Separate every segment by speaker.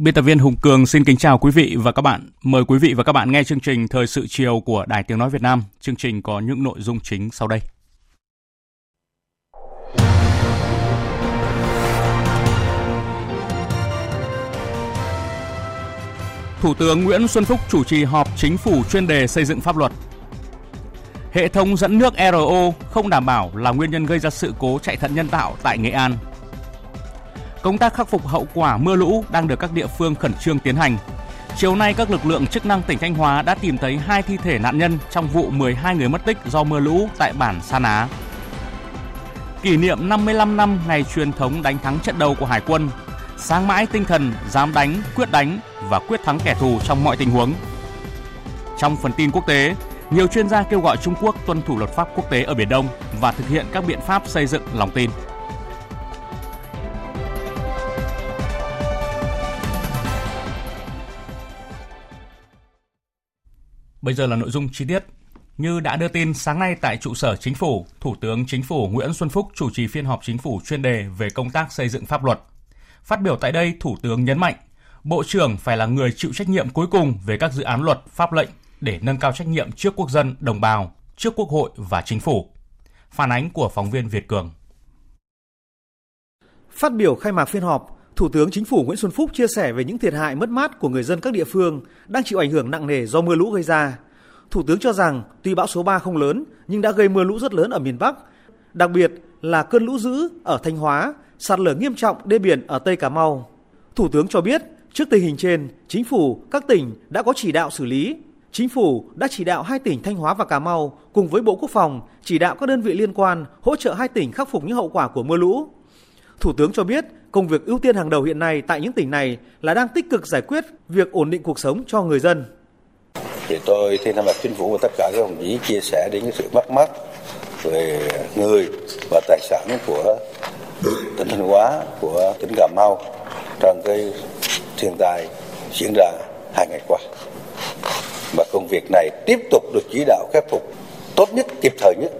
Speaker 1: Biên tập viên Hùng Cường xin kính chào quý vị và các bạn. Mời quý vị và các bạn nghe chương trình Thời sự chiều của Đài Tiếng Nói Việt Nam. Chương trình có những nội dung chính sau đây. Thủ tướng Nguyễn Xuân Phúc chủ trì họp chính phủ chuyên đề xây dựng pháp luật. Hệ thống dẫn nước RO không đảm bảo là nguyên nhân gây ra sự cố chạy thận nhân tạo tại Nghệ An – Công tác khắc phục hậu quả mưa lũ đang được các địa phương khẩn trương tiến hành. Chiều nay, các lực lượng chức năng tỉnh Thanh Hóa đã tìm thấy hai thi thể nạn nhân trong vụ 12 người mất tích do mưa lũ tại bản Sa Ná. Kỷ niệm 55 năm ngày truyền thống đánh thắng trận đầu của Hải quân, sáng mãi tinh thần dám đánh, quyết đánh và quyết thắng kẻ thù trong mọi tình huống. Trong phần tin quốc tế, nhiều chuyên gia kêu gọi Trung Quốc tuân thủ luật pháp quốc tế ở Biển Đông và thực hiện các biện pháp xây dựng lòng tin. Bây giờ là nội dung chi tiết. Như đã đưa tin sáng nay tại trụ sở chính phủ, Thủ tướng Chính phủ Nguyễn Xuân Phúc chủ trì phiên họp chính phủ chuyên đề về công tác xây dựng pháp luật. Phát biểu tại đây, Thủ tướng nhấn mạnh, Bộ trưởng phải là người chịu trách nhiệm cuối cùng về các dự án luật, pháp lệnh để nâng cao trách nhiệm trước quốc dân, đồng bào, trước Quốc hội và Chính phủ. Phản ánh của phóng viên Việt Cường.
Speaker 2: Phát biểu khai mạc phiên họp, Thủ tướng Chính phủ Nguyễn Xuân Phúc chia sẻ về những thiệt hại mất mát của người dân các địa phương đang chịu ảnh hưởng nặng nề do mưa lũ gây ra. Thủ tướng cho rằng tuy bão số 3 không lớn nhưng đã gây mưa lũ rất lớn ở miền Bắc, đặc biệt là cơn lũ dữ ở Thanh Hóa, sạt lở nghiêm trọng đê biển ở Tây Cà Mau. Thủ tướng cho biết, trước tình hình trên, chính phủ, các tỉnh đã có chỉ đạo xử lý. Chính phủ đã chỉ đạo hai tỉnh Thanh Hóa và Cà Mau cùng với Bộ Quốc phòng chỉ đạo các đơn vị liên quan hỗ trợ hai tỉnh khắc phục những hậu quả của mưa lũ. Thủ tướng cho biết công việc ưu tiên hàng đầu hiện nay tại những tỉnh này là đang tích cực giải quyết việc ổn định cuộc sống cho người dân.
Speaker 3: Thì tôi thay mặt chính phủ và tất cả các đồng chí chia sẻ đến cái sự mất mát về người và tài sản của tỉnh Thanh Hóa, của tỉnh Cà Mau trong cái thiên tai diễn ra hai ngày qua. Và công việc này tiếp tục được chỉ đạo khắc phục tốt nhất, kịp thời nhất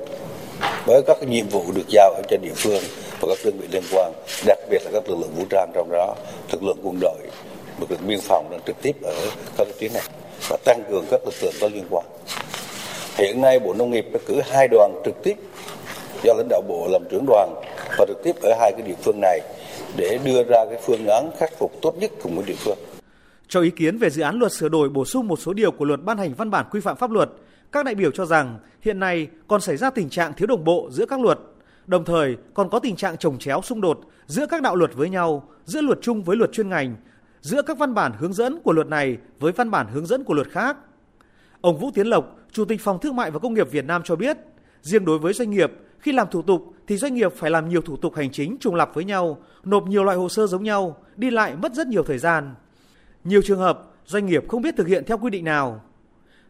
Speaker 3: với các nhiệm vụ được giao ở trên địa phương và các đơn vị liên quan, đặc biệt là các lực lượng vũ trang trong đó, lực lượng quân đội, lực lượng biên phòng đang trực tiếp ở các tuyến này và tăng cường các lực lượng có liên quan. Hiện nay Bộ Nông nghiệp đã cử hai đoàn trực tiếp do lãnh đạo bộ làm trưởng đoàn và trực tiếp ở hai cái địa phương này để đưa ra cái phương án khắc phục tốt nhất cùng với địa phương.
Speaker 2: Cho ý kiến về dự án luật sửa đổi bổ sung một số điều của luật ban hành văn bản quy phạm pháp luật, các đại biểu cho rằng hiện nay còn xảy ra tình trạng thiếu đồng bộ giữa các luật Đồng thời còn có tình trạng trồng chéo xung đột giữa các đạo luật với nhau, giữa luật chung với luật chuyên ngành, giữa các văn bản hướng dẫn của luật này với văn bản hướng dẫn của luật khác. Ông Vũ Tiến Lộc, Chủ tịch Phòng Thương mại và Công nghiệp Việt Nam cho biết, riêng đối với doanh nghiệp, khi làm thủ tục thì doanh nghiệp phải làm nhiều thủ tục hành chính trùng lặp với nhau, nộp nhiều loại hồ sơ giống nhau, đi lại mất rất nhiều thời gian. Nhiều trường hợp, doanh nghiệp không biết thực hiện theo quy định nào.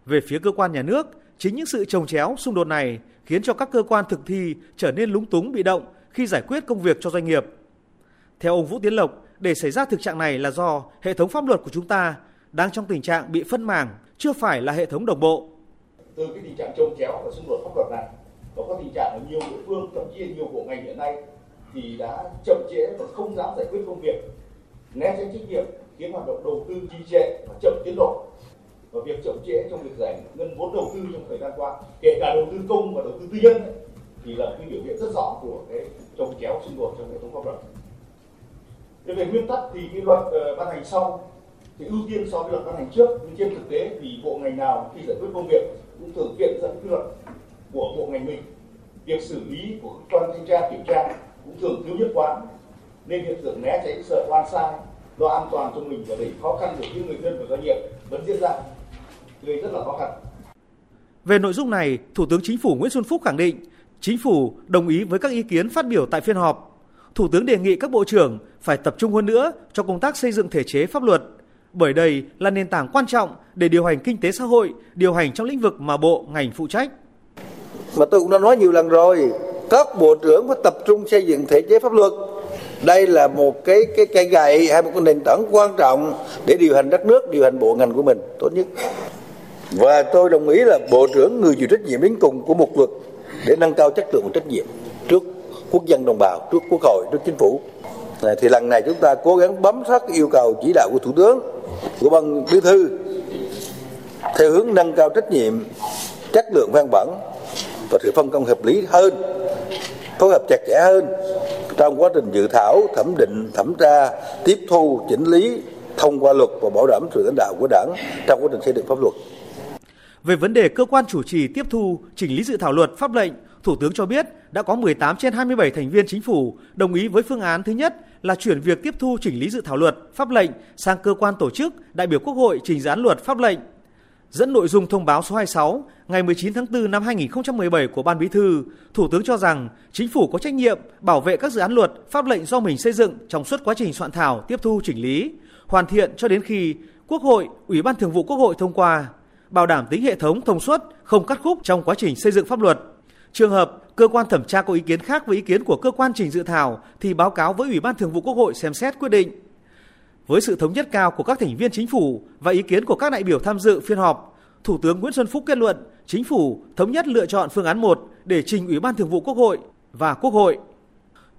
Speaker 2: Về phía cơ quan nhà nước, chính những sự trồng chéo, xung đột này khiến cho các cơ quan thực thi trở nên lúng túng bị động khi giải quyết công việc cho doanh nghiệp. Theo ông Vũ Tiến Lộc, để xảy ra thực trạng này là do hệ thống pháp luật của chúng ta đang trong tình trạng bị phân mảng, chưa phải là hệ thống đồng bộ.
Speaker 4: Từ cái tình trạng trồng chéo và xung đột pháp luật này, và có tình trạng ở nhiều địa phương, thậm chí nhiều bộ ngành hiện nay thì đã chậm trễ và không dám giải quyết công việc, né tránh trách nhiệm khiến hoạt động đầu tư trì trệ và chậm tiến độ và việc chậm trễ trong việc giải ngân vốn đầu tư trong thời gian qua kể cả đầu tư công và đầu tư tư nhân ấy, thì là cái biểu hiện rất rõ của cái trồng chéo xung đột trong hệ thống pháp luật. Thế về nguyên tắc thì cái luật uh, ban hành sau thì ưu tiên so với luật ban hành trước nhưng trên thực tế thì bộ ngành nào khi giải quyết công việc cũng thường kiện dẫn cái luật của bộ ngành mình việc xử lý của cơ quan thanh tra kiểm tra cũng thường thiếu nhất quán nên hiện tượng né tránh sợ oan sai lo an toàn cho mình và đẩy khó khăn của những người dân và doanh nghiệp vẫn diễn ra gây rất là khó khăn.
Speaker 2: Về nội dung này, Thủ tướng Chính phủ Nguyễn Xuân Phúc khẳng định Chính phủ đồng ý với các ý kiến phát biểu tại phiên họp. Thủ tướng đề nghị các bộ trưởng phải tập trung hơn nữa cho công tác xây dựng thể chế pháp luật, bởi đây là nền tảng quan trọng để điều hành kinh tế xã hội, điều hành trong lĩnh vực mà bộ ngành phụ trách.
Speaker 3: Mà tôi cũng đã nói nhiều lần rồi, các bộ trưởng phải tập trung xây dựng thể chế pháp luật. Đây là một cái cái cây gậy hay một cái nền tảng quan trọng để điều hành đất nước, điều hành bộ ngành của mình tốt nhất. Và tôi đồng ý là bộ trưởng người chịu trách nhiệm đến cùng của một luật để nâng cao chất lượng trách nhiệm trước quốc dân đồng bào, trước quốc hội, trước chính phủ. À, thì lần này chúng ta cố gắng bám sát yêu cầu chỉ đạo của thủ tướng, của ban bí thư theo hướng nâng cao trách nhiệm, chất lượng văn bản và sự phân công hợp lý hơn, phối hợp chặt chẽ hơn trong quá trình dự thảo, thẩm định, thẩm tra, tiếp thu, chỉnh lý, thông qua luật và bảo đảm sự lãnh đạo của đảng trong quá trình xây dựng pháp luật.
Speaker 2: Về vấn đề cơ quan chủ trì tiếp thu, chỉnh lý dự thảo luật pháp lệnh, Thủ tướng cho biết đã có 18 trên 27 thành viên chính phủ đồng ý với phương án thứ nhất là chuyển việc tiếp thu chỉnh lý dự thảo luật pháp lệnh sang cơ quan tổ chức đại biểu Quốc hội trình dự án luật pháp lệnh. Dẫn nội dung thông báo số 26 ngày 19 tháng 4 năm 2017 của Ban Bí thư, Thủ tướng cho rằng chính phủ có trách nhiệm bảo vệ các dự án luật, pháp lệnh do mình xây dựng trong suốt quá trình soạn thảo, tiếp thu chỉnh lý, hoàn thiện cho đến khi Quốc hội, Ủy ban Thường vụ Quốc hội thông qua bảo đảm tính hệ thống thông suốt, không cắt khúc trong quá trình xây dựng pháp luật. Trường hợp cơ quan thẩm tra có ý kiến khác với ý kiến của cơ quan trình dự thảo thì báo cáo với Ủy ban Thường vụ Quốc hội xem xét quyết định. Với sự thống nhất cao của các thành viên chính phủ và ý kiến của các đại biểu tham dự phiên họp, Thủ tướng Nguyễn Xuân Phúc kết luận chính phủ thống nhất lựa chọn phương án 1 để trình Ủy ban Thường vụ Quốc hội và Quốc hội.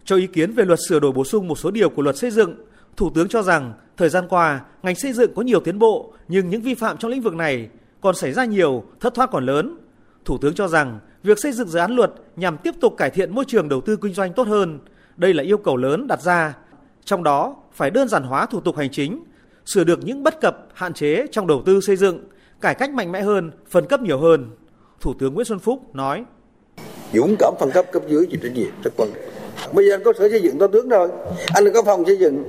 Speaker 2: Cho ý kiến về luật sửa đổi bổ sung một số điều của luật xây dựng, Thủ tướng cho rằng thời gian qua ngành xây dựng có nhiều tiến bộ nhưng những vi phạm trong lĩnh vực này còn xảy ra nhiều, thất thoát còn lớn. Thủ tướng cho rằng việc xây dựng dự án luật nhằm tiếp tục cải thiện môi trường đầu tư kinh doanh tốt hơn. Đây là yêu cầu lớn đặt ra. Trong đó phải đơn giản hóa thủ tục hành chính, sửa được những bất cập, hạn chế trong đầu tư xây dựng, cải cách mạnh mẽ hơn, phân cấp nhiều hơn. Thủ tướng Nguyễn Xuân Phúc nói:
Speaker 3: Dũng cảm phân cấp cấp dưới chịu trách nhiệm rất quan trọng. Bây giờ anh có sở xây dựng to tướng rồi, anh có phòng xây dựng,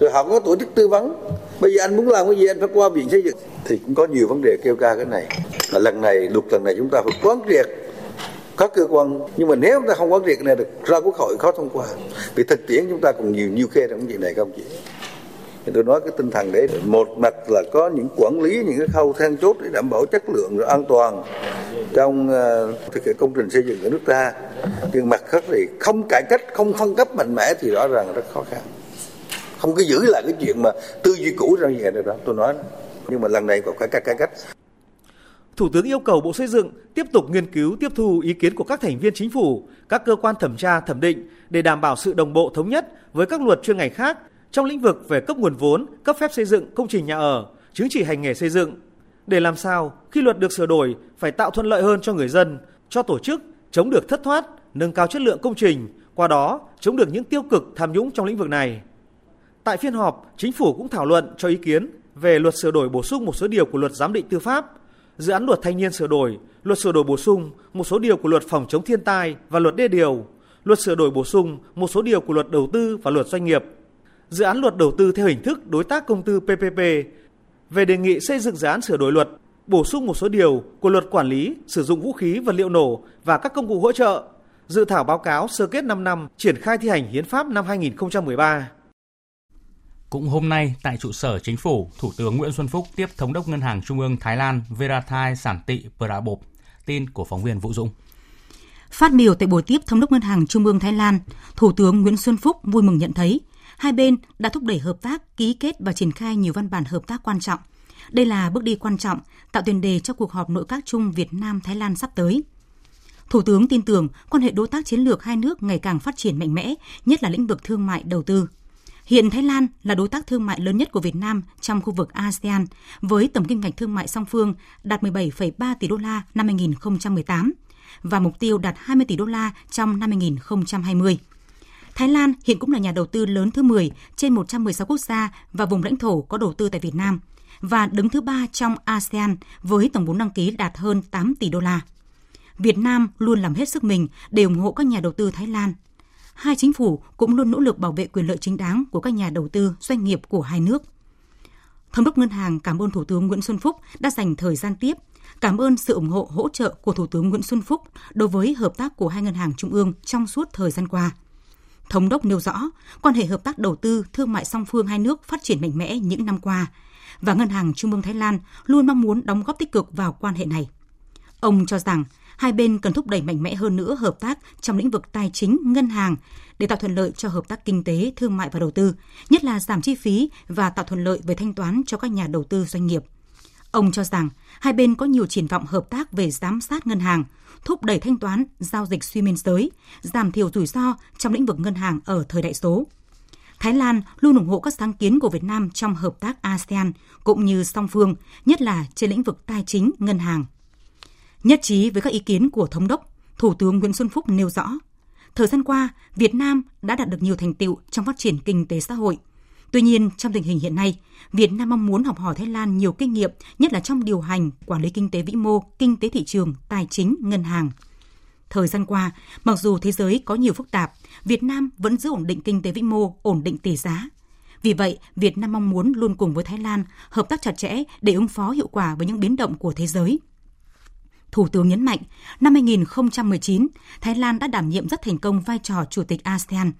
Speaker 3: rồi họ có tổ chức tư vấn. Bây giờ anh muốn làm cái gì anh phải qua viện xây dựng. Thì cũng có nhiều vấn đề kêu ca cái này. Là lần này luật lần này chúng ta phải quán triệt. Các cơ quan nhưng mà nếu chúng ta không quán triệt này được ra quốc hội khó thông qua. Vì thực tiễn chúng ta còn nhiều nhiều khe trong chuyện này không chị. Thì tôi nói cái tinh thần đấy một mặt là có những quản lý những cái khâu then chốt để đảm bảo chất lượng rồi an toàn trong uh, thực hiện công trình xây dựng ở nước ta. Nhưng mặt khác thì không cải cách không phân cấp mạnh mẽ thì rõ ràng rất khó khăn không có giữ lại cái chuyện mà tư duy cũ ra như vậy đó tôi nói nhưng mà lần này còn phải cải cách
Speaker 2: Thủ tướng yêu cầu Bộ Xây dựng tiếp tục nghiên cứu tiếp thu ý kiến của các thành viên chính phủ, các cơ quan thẩm tra thẩm định để đảm bảo sự đồng bộ thống nhất với các luật chuyên ngành khác trong lĩnh vực về cấp nguồn vốn, cấp phép xây dựng công trình nhà ở, chứng chỉ hành nghề xây dựng. Để làm sao khi luật được sửa đổi phải tạo thuận lợi hơn cho người dân, cho tổ chức, chống được thất thoát, nâng cao chất lượng công trình, qua đó chống được những tiêu cực tham nhũng trong lĩnh vực này. Tại phiên họp, chính phủ cũng thảo luận cho ý kiến về luật sửa đổi bổ sung một số điều của luật giám định tư pháp, dự án luật thanh niên sửa đổi, luật sửa đổi bổ sung một số điều của luật phòng chống thiên tai và luật đê điều, luật sửa đổi bổ sung một số điều của luật đầu tư và luật doanh nghiệp, dự án luật đầu tư theo hình thức đối tác công tư PPP, về đề nghị xây dựng dự án sửa đổi luật, bổ sung một số điều của luật quản lý sử dụng vũ khí vật liệu nổ và các công cụ hỗ trợ, dự thảo báo cáo sơ kết 5 năm triển khai thi hành hiến pháp năm 2013.
Speaker 1: Cũng hôm nay, tại trụ sở chính phủ, Thủ tướng Nguyễn Xuân Phúc tiếp Thống đốc Ngân hàng Trung ương Thái Lan Verathai Sản Tị Prabop. Tin của phóng viên Vũ Dũng.
Speaker 5: Phát biểu tại buổi tiếp Thống đốc Ngân hàng Trung ương Thái Lan, Thủ tướng Nguyễn Xuân Phúc vui mừng nhận thấy hai bên đã thúc đẩy hợp tác, ký kết và triển khai nhiều văn bản hợp tác quan trọng. Đây là bước đi quan trọng, tạo tiền đề cho cuộc họp nội các chung Việt Nam-Thái Lan sắp tới. Thủ tướng tin tưởng quan hệ đối tác chiến lược hai nước ngày càng phát triển mạnh mẽ, nhất là lĩnh vực thương mại đầu tư. Hiện Thái Lan là đối tác thương mại lớn nhất của Việt Nam trong khu vực ASEAN với tổng kim ngạch thương mại song phương đạt 17,3 tỷ đô la năm 2018 và mục tiêu đạt 20 tỷ đô la trong năm 2020. Thái Lan hiện cũng là nhà đầu tư lớn thứ 10 trên 116 quốc gia và vùng lãnh thổ có đầu tư tại Việt Nam và đứng thứ ba trong ASEAN với tổng vốn đăng ký đạt hơn 8 tỷ đô la. Việt Nam luôn làm hết sức mình để ủng hộ các nhà đầu tư Thái Lan hai chính phủ cũng luôn nỗ lực bảo vệ quyền lợi chính đáng của các nhà đầu tư, doanh nghiệp của hai nước. Thống đốc Ngân hàng cảm ơn Thủ tướng Nguyễn Xuân Phúc đã dành thời gian tiếp, cảm ơn sự ủng hộ hỗ trợ của Thủ tướng Nguyễn Xuân Phúc đối với hợp tác của hai ngân hàng trung ương trong suốt thời gian qua. Thống đốc nêu rõ, quan hệ hợp tác đầu tư thương mại song phương hai nước phát triển mạnh mẽ những năm qua và Ngân hàng Trung ương Thái Lan luôn mong muốn đóng góp tích cực vào quan hệ này. Ông cho rằng hai bên cần thúc đẩy mạnh mẽ hơn nữa hợp tác trong lĩnh vực tài chính, ngân hàng để tạo thuận lợi cho hợp tác kinh tế, thương mại và đầu tư, nhất là giảm chi phí và tạo thuận lợi về thanh toán cho các nhà đầu tư doanh nghiệp. Ông cho rằng hai bên có nhiều triển vọng hợp tác về giám sát ngân hàng, thúc đẩy thanh toán, giao dịch xuyên biên giới, giảm thiểu rủi ro trong lĩnh vực ngân hàng ở thời đại số. Thái Lan luôn ủng hộ các sáng kiến của Việt Nam trong hợp tác ASEAN cũng như song phương, nhất là trên lĩnh vực tài chính, ngân hàng. Nhất trí với các ý kiến của Thống đốc, Thủ tướng Nguyễn Xuân Phúc nêu rõ, thời gian qua, Việt Nam đã đạt được nhiều thành tựu trong phát triển kinh tế xã hội. Tuy nhiên, trong tình hình hiện nay, Việt Nam mong muốn học hỏi Thái Lan nhiều kinh nghiệm, nhất là trong điều hành, quản lý kinh tế vĩ mô, kinh tế thị trường, tài chính, ngân hàng. Thời gian qua, mặc dù thế giới có nhiều phức tạp, Việt Nam vẫn giữ ổn định kinh tế vĩ mô, ổn định tỷ giá. Vì vậy, Việt Nam mong muốn luôn cùng với Thái Lan hợp tác chặt chẽ để ứng phó hiệu quả với những biến động của thế giới. Thủ tướng nhấn mạnh, năm 2019, Thái Lan đã đảm nhiệm rất thành công vai trò Chủ tịch ASEAN.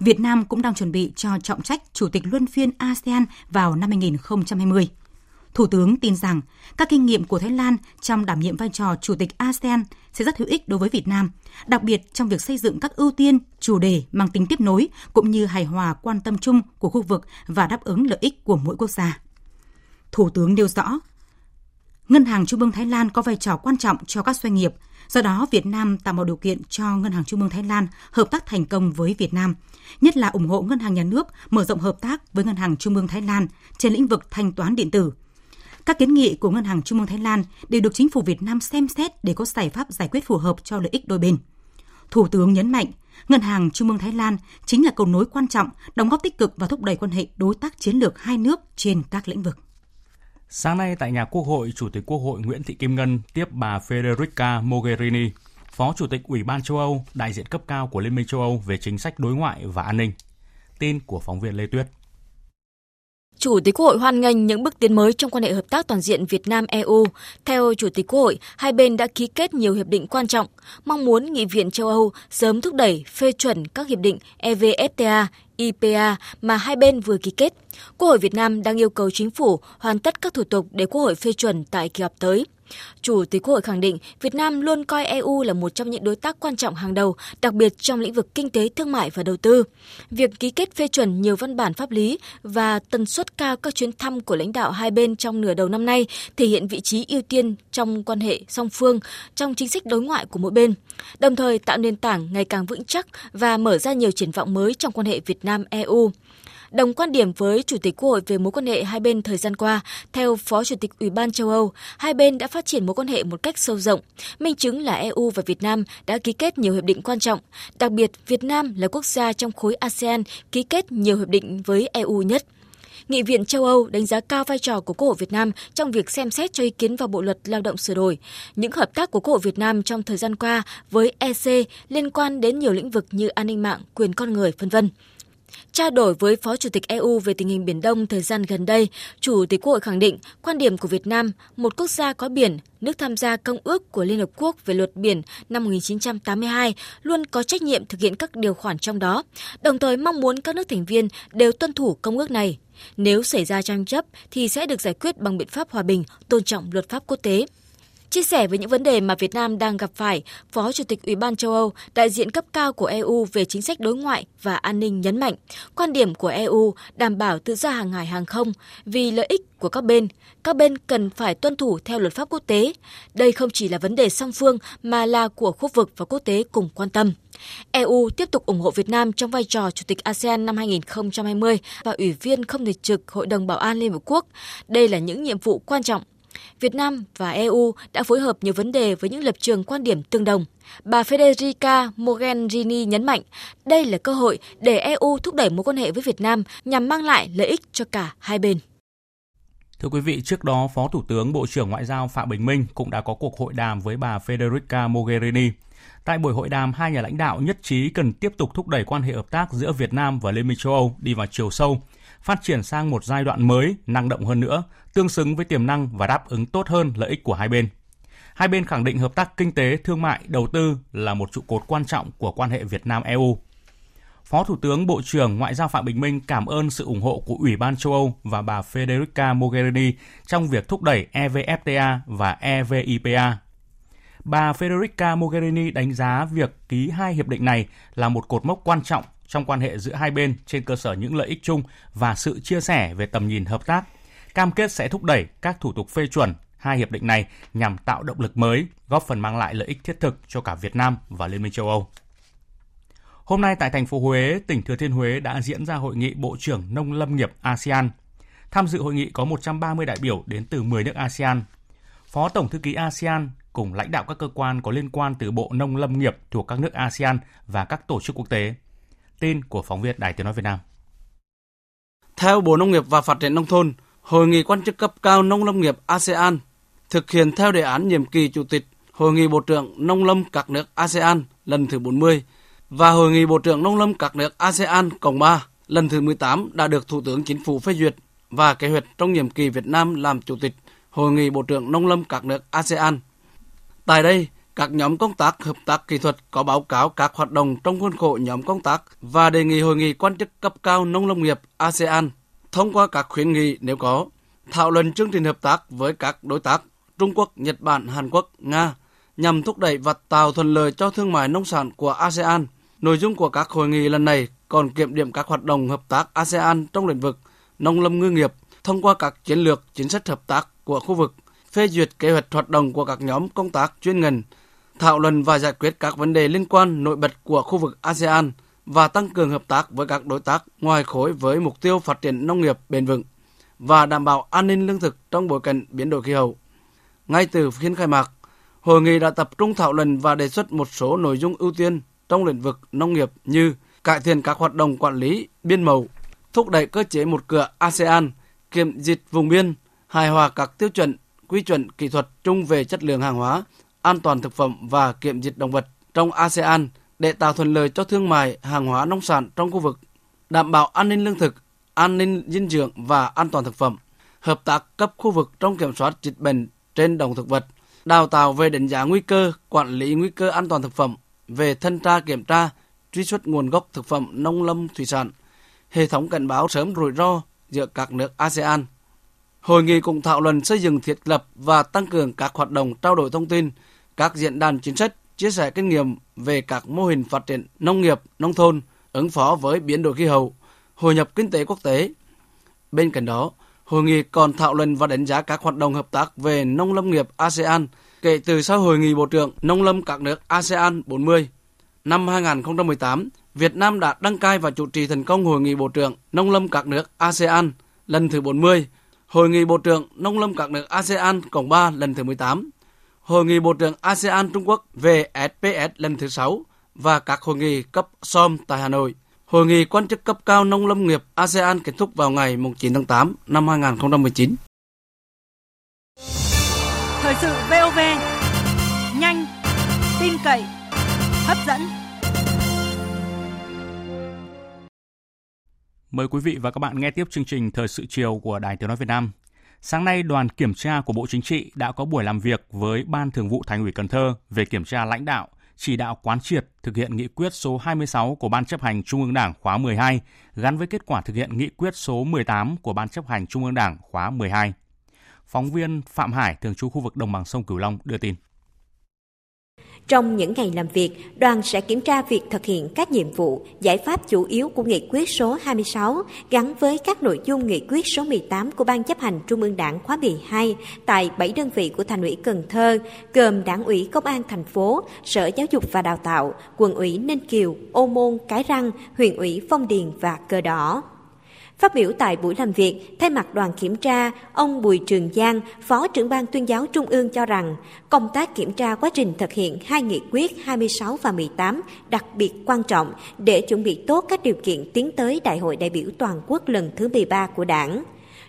Speaker 5: Việt Nam cũng đang chuẩn bị cho trọng trách Chủ tịch Luân phiên ASEAN vào năm 2020. Thủ tướng tin rằng các kinh nghiệm của Thái Lan trong đảm nhiệm vai trò Chủ tịch ASEAN sẽ rất hữu ích đối với Việt Nam, đặc biệt trong việc xây dựng các ưu tiên, chủ đề mang tính tiếp nối cũng như hài hòa quan tâm chung của khu vực và đáp ứng lợi ích của mỗi quốc gia. Thủ tướng nêu rõ, Ngân hàng Trung ương Thái Lan có vai trò quan trọng cho các doanh nghiệp, do đó Việt Nam tạo mọi điều kiện cho Ngân hàng Trung ương Thái Lan hợp tác thành công với Việt Nam, nhất là ủng hộ Ngân hàng Nhà nước mở rộng hợp tác với Ngân hàng Trung ương Thái Lan trên lĩnh vực thanh toán điện tử. Các kiến nghị của Ngân hàng Trung ương Thái Lan đều được chính phủ Việt Nam xem xét để có giải pháp giải quyết phù hợp cho lợi ích đôi bên. Thủ tướng nhấn mạnh, Ngân hàng Trung ương Thái Lan chính là cầu nối quan trọng, đóng góp tích cực và thúc đẩy quan hệ đối tác chiến lược hai nước trên các lĩnh vực.
Speaker 1: Sáng nay tại nhà Quốc hội, Chủ tịch Quốc hội Nguyễn Thị Kim Ngân tiếp bà Federica Mogherini, Phó Chủ tịch Ủy ban châu Âu, đại diện cấp cao của Liên minh châu Âu về chính sách đối ngoại và an ninh. Tin của phóng viên Lê Tuyết.
Speaker 6: Chủ tịch Quốc hội hoan nghênh những bước tiến mới trong quan hệ hợp tác toàn diện Việt Nam EU. Theo Chủ tịch Quốc hội, hai bên đã ký kết nhiều hiệp định quan trọng, mong muốn Nghị viện châu Âu sớm thúc đẩy phê chuẩn các hiệp định EVFTA, IPA mà hai bên vừa ký kết. Quốc hội Việt Nam đang yêu cầu chính phủ hoàn tất các thủ tục để Quốc hội phê chuẩn tại kỳ họp tới. Chủ tịch Quốc hội khẳng định Việt Nam luôn coi EU là một trong những đối tác quan trọng hàng đầu, đặc biệt trong lĩnh vực kinh tế, thương mại và đầu tư. Việc ký kết phê chuẩn nhiều văn bản pháp lý và tần suất cao các chuyến thăm của lãnh đạo hai bên trong nửa đầu năm nay thể hiện vị trí ưu tiên trong quan hệ song phương, trong chính sách đối ngoại của mỗi bên, đồng thời tạo nền tảng ngày càng vững chắc và mở ra nhiều triển vọng mới trong quan hệ Việt Nam-EU. Đồng quan điểm với Chủ tịch Quốc hội về mối quan hệ hai bên thời gian qua, theo Phó Chủ tịch Ủy ban châu Âu, hai bên đã phát triển mối quan hệ một cách sâu rộng. Minh chứng là EU và Việt Nam đã ký kết nhiều hiệp định quan trọng. Đặc biệt, Việt Nam là quốc gia trong khối ASEAN ký kết nhiều hiệp định với EU nhất. Nghị viện châu Âu đánh giá cao vai trò của Quốc hội Việt Nam trong việc xem xét cho ý kiến vào Bộ luật Lao động sửa đổi. Những hợp tác của Quốc hội Việt Nam trong thời gian qua với EC liên quan đến nhiều lĩnh vực như an ninh mạng, quyền con người, vân vân. Trao đổi với Phó Chủ tịch EU về tình hình Biển Đông thời gian gần đây, Chủ tịch Quốc hội khẳng định quan điểm của Việt Nam, một quốc gia có biển, nước tham gia Công ước của Liên Hợp Quốc về luật biển năm 1982, luôn có trách nhiệm thực hiện các điều khoản trong đó, đồng thời mong muốn các nước thành viên đều tuân thủ công ước này. Nếu xảy ra tranh chấp thì sẽ được giải quyết bằng biện pháp hòa bình, tôn trọng luật pháp quốc tế. Chia sẻ về những vấn đề mà Việt Nam đang gặp phải, Phó Chủ tịch Ủy ban châu Âu, đại diện cấp cao của EU về chính sách đối ngoại và an ninh nhấn mạnh, quan điểm của EU đảm bảo tự do hàng hải hàng không vì lợi ích của các bên. Các bên cần phải tuân thủ theo luật pháp quốc tế. Đây không chỉ là vấn đề song phương mà là của khu vực và quốc tế cùng quan tâm. EU tiếp tục ủng hộ Việt Nam trong vai trò Chủ tịch ASEAN năm 2020 và Ủy viên không thường trực Hội đồng Bảo an Liên Hợp Quốc. Đây là những nhiệm vụ quan trọng Việt Nam và EU đã phối hợp nhiều vấn đề với những lập trường quan điểm tương đồng. Bà Federica Mogherini nhấn mạnh, đây là cơ hội để EU thúc đẩy mối quan hệ với Việt Nam nhằm mang lại lợi ích cho cả hai bên.
Speaker 1: Thưa quý vị, trước đó Phó Thủ tướng Bộ trưởng Ngoại giao Phạm Bình Minh cũng đã có cuộc hội đàm với bà Federica Mogherini. Tại buổi hội đàm, hai nhà lãnh đạo nhất trí cần tiếp tục thúc đẩy quan hệ hợp tác giữa Việt Nam và Liên minh châu Âu đi vào chiều sâu, phát triển sang một giai đoạn mới, năng động hơn nữa, tương xứng với tiềm năng và đáp ứng tốt hơn lợi ích của hai bên. Hai bên khẳng định hợp tác kinh tế, thương mại, đầu tư là một trụ cột quan trọng của quan hệ Việt Nam-EU. Phó Thủ tướng Bộ trưởng Ngoại giao Phạm Bình Minh cảm ơn sự ủng hộ của Ủy ban châu Âu và bà Federica Mogherini trong việc thúc đẩy EVFTA và EVIPA. Bà Federica Mogherini đánh giá việc ký hai hiệp định này là một cột mốc quan trọng trong quan hệ giữa hai bên trên cơ sở những lợi ích chung và sự chia sẻ về tầm nhìn hợp tác. Cam kết sẽ thúc đẩy các thủ tục phê chuẩn hai hiệp định này nhằm tạo động lực mới, góp phần mang lại lợi ích thiết thực cho cả Việt Nam và Liên minh châu Âu. Hôm nay tại thành phố Huế, tỉnh Thừa Thiên Huế đã diễn ra hội nghị Bộ trưởng Nông lâm nghiệp ASEAN. Tham dự hội nghị có 130 đại biểu đến từ 10 nước ASEAN. Phó Tổng thư ký ASEAN cùng lãnh đạo các cơ quan có liên quan từ Bộ Nông lâm nghiệp thuộc các nước ASEAN và các tổ chức quốc tế. Tin của phóng viên Đài Tiếng nói Việt Nam.
Speaker 7: Theo Bộ Nông nghiệp và Phát triển nông thôn, Hội nghị quan chức cấp cao nông lâm nghiệp ASEAN thực hiện theo đề án nhiệm kỳ chủ tịch Hội nghị Bộ trưởng Nông lâm các nước ASEAN lần thứ 40 và Hội nghị Bộ trưởng Nông lâm các nước ASEAN Cộng 3 lần thứ 18 đã được Thủ tướng Chính phủ phê duyệt và kế hoạch trong nhiệm kỳ Việt Nam làm chủ tịch Hội nghị Bộ trưởng Nông lâm các nước ASEAN. Tại đây, các nhóm công tác hợp tác kỹ thuật có báo cáo các hoạt động trong khuôn khổ nhóm công tác và đề nghị hội nghị quan chức cấp cao nông lâm nghiệp ASEAN thông qua các khuyến nghị nếu có, thảo luận chương trình hợp tác với các đối tác Trung Quốc, Nhật Bản, Hàn Quốc, Nga nhằm thúc đẩy và tạo thuận lợi cho thương mại nông sản của ASEAN. Nội dung của các hội nghị lần này còn kiểm điểm các hoạt động hợp tác ASEAN trong lĩnh vực nông lâm ngư nghiệp thông qua các chiến lược, chính sách hợp tác của khu vực, phê duyệt kế hoạch hoạt động của các nhóm công tác chuyên ngành, thảo luận và giải quyết các vấn đề liên quan nổi bật của khu vực ASEAN và tăng cường hợp tác với các đối tác ngoài khối với mục tiêu phát triển nông nghiệp bền vững và đảm bảo an ninh lương thực trong bối cảnh biến đổi khí hậu. Ngay từ phiên khai mạc, hội nghị đã tập trung thảo luận và đề xuất một số nội dung ưu tiên trong lĩnh vực nông nghiệp như cải thiện các hoạt động quản lý biên mậu, thúc đẩy cơ chế một cửa ASEAN, kiểm dịch vùng biên, hài hòa các tiêu chuẩn, quy chuẩn kỹ thuật chung về chất lượng hàng hóa, an toàn thực phẩm và kiểm dịch động vật trong ASEAN để tạo thuận lợi cho thương mại hàng hóa nông sản trong khu vực, đảm bảo an ninh lương thực, an ninh dinh dưỡng và an toàn thực phẩm, hợp tác cấp khu vực trong kiểm soát dịch bệnh trên đồng thực vật, đào tạo về đánh giá nguy cơ, quản lý nguy cơ an toàn thực phẩm, về thanh tra kiểm tra, truy xuất nguồn gốc thực phẩm nông lâm thủy sản, hệ thống cảnh báo sớm rủi ro giữa các nước ASEAN. Hội nghị cũng thảo luận xây dựng thiết lập và tăng cường các hoạt động trao đổi thông tin, các diễn đàn chính sách, chia sẻ kinh nghiệm về các mô hình phát triển nông nghiệp, nông thôn, ứng phó với biến đổi khí hậu, hội nhập kinh tế quốc tế. Bên cạnh đó, hội nghị còn thảo luận và đánh giá các hoạt động hợp tác về nông lâm nghiệp ASEAN kể từ sau hội nghị bộ trưởng nông lâm các nước ASEAN 40. Năm 2018, Việt Nam đã đăng cai và chủ trì thành công hội nghị bộ trưởng nông lâm các nước ASEAN lần thứ 40, hội nghị bộ trưởng nông lâm các nước ASEAN cộng 3 lần thứ 18, hội nghị bộ trưởng ASEAN Trung Quốc về SPS lần thứ 6 và các hội nghị cấp SOM tại Hà Nội. Hội nghị quan chức cấp cao nông lâm nghiệp ASEAN kết thúc vào ngày 9 tháng 8 năm 2019.
Speaker 8: Thời sự VOV, nhanh, tin cậy, hấp dẫn.
Speaker 1: Mời quý vị và các bạn nghe tiếp chương trình Thời sự chiều của Đài Tiếng Nói Việt Nam. Sáng nay, đoàn kiểm tra của Bộ Chính trị đã có buổi làm việc với Ban Thường vụ Thành ủy Cần Thơ về kiểm tra lãnh đạo, chỉ đạo quán triệt thực hiện nghị quyết số 26 của Ban chấp hành Trung ương Đảng khóa 12 gắn với kết quả thực hiện nghị quyết số 18 của Ban chấp hành Trung ương Đảng khóa 12. Phóng viên Phạm Hải, thường trú khu vực đồng bằng sông Cửu Long đưa tin.
Speaker 9: Trong những ngày làm việc, đoàn sẽ kiểm tra việc thực hiện các nhiệm vụ, giải pháp chủ yếu của nghị quyết số 26 gắn với các nội dung nghị quyết số 18 của Ban chấp hành Trung ương Đảng khóa 12 tại 7 đơn vị của Thành ủy Cần Thơ, gồm Đảng ủy Công an thành phố, Sở Giáo dục và Đào tạo, Quận ủy Ninh Kiều, Ô Môn, Cái Răng, huyện ủy Phong Điền và Cờ Đỏ. Phát biểu tại buổi làm việc, thay mặt đoàn kiểm tra, ông Bùi Trường Giang, Phó trưởng ban tuyên giáo Trung ương cho rằng, công tác kiểm tra quá trình thực hiện hai nghị quyết 26 và 18 đặc biệt quan trọng để chuẩn bị tốt các điều kiện tiến tới Đại hội đại biểu toàn quốc lần thứ 13 của Đảng.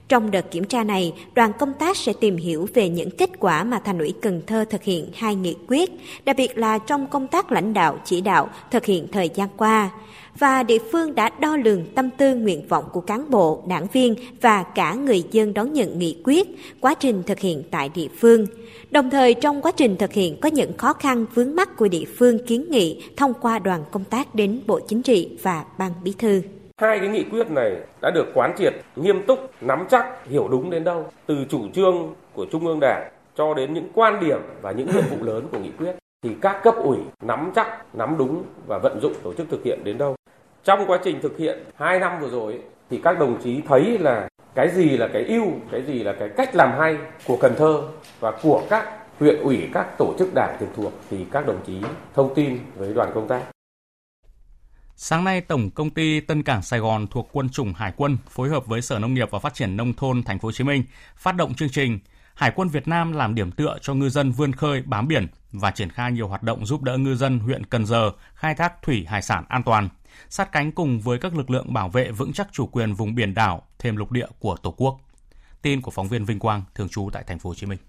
Speaker 9: Trong đợt kiểm tra này, đoàn công tác sẽ tìm hiểu về những kết quả mà Thành ủy Cần Thơ thực hiện hai nghị quyết, đặc biệt là trong công tác lãnh đạo chỉ đạo thực hiện thời gian qua và địa phương đã đo lường tâm tư nguyện vọng của cán bộ, đảng viên và cả người dân đón nhận nghị quyết, quá trình thực hiện tại địa phương. Đồng thời trong quá trình thực hiện có những khó khăn vướng mắt của địa phương kiến nghị thông qua đoàn công tác đến Bộ Chính trị và Ban Bí thư.
Speaker 10: Hai cái nghị quyết này đã được quán triệt, nghiêm túc, nắm chắc, hiểu đúng đến đâu, từ chủ trương của Trung ương Đảng cho đến những quan điểm và những nhiệm vụ lớn của nghị quyết thì các cấp ủy nắm chắc, nắm đúng và vận dụng tổ chức thực hiện đến đâu. Trong quá trình thực hiện 2 năm vừa rồi thì các đồng chí thấy là cái gì là cái ưu, cái gì là cái cách làm hay của Cần Thơ và của các huyện ủy, các tổ chức đảng trực thuộc thì các đồng chí thông tin với đoàn công tác.
Speaker 1: Sáng nay, Tổng công ty Tân Cảng Sài Gòn thuộc Quân chủng Hải quân phối hợp với Sở Nông nghiệp và Phát triển nông thôn Thành phố Hồ Chí Minh phát động chương trình Hải quân Việt Nam làm điểm tựa cho ngư dân vươn khơi bám biển và triển khai nhiều hoạt động giúp đỡ ngư dân huyện Cần Giờ khai thác thủy hải sản an toàn, sát cánh cùng với các lực lượng bảo vệ vững chắc chủ quyền vùng biển đảo thêm lục địa của Tổ quốc. Tin của phóng viên Vinh Quang thường trú tại Thành phố Hồ Chí Minh.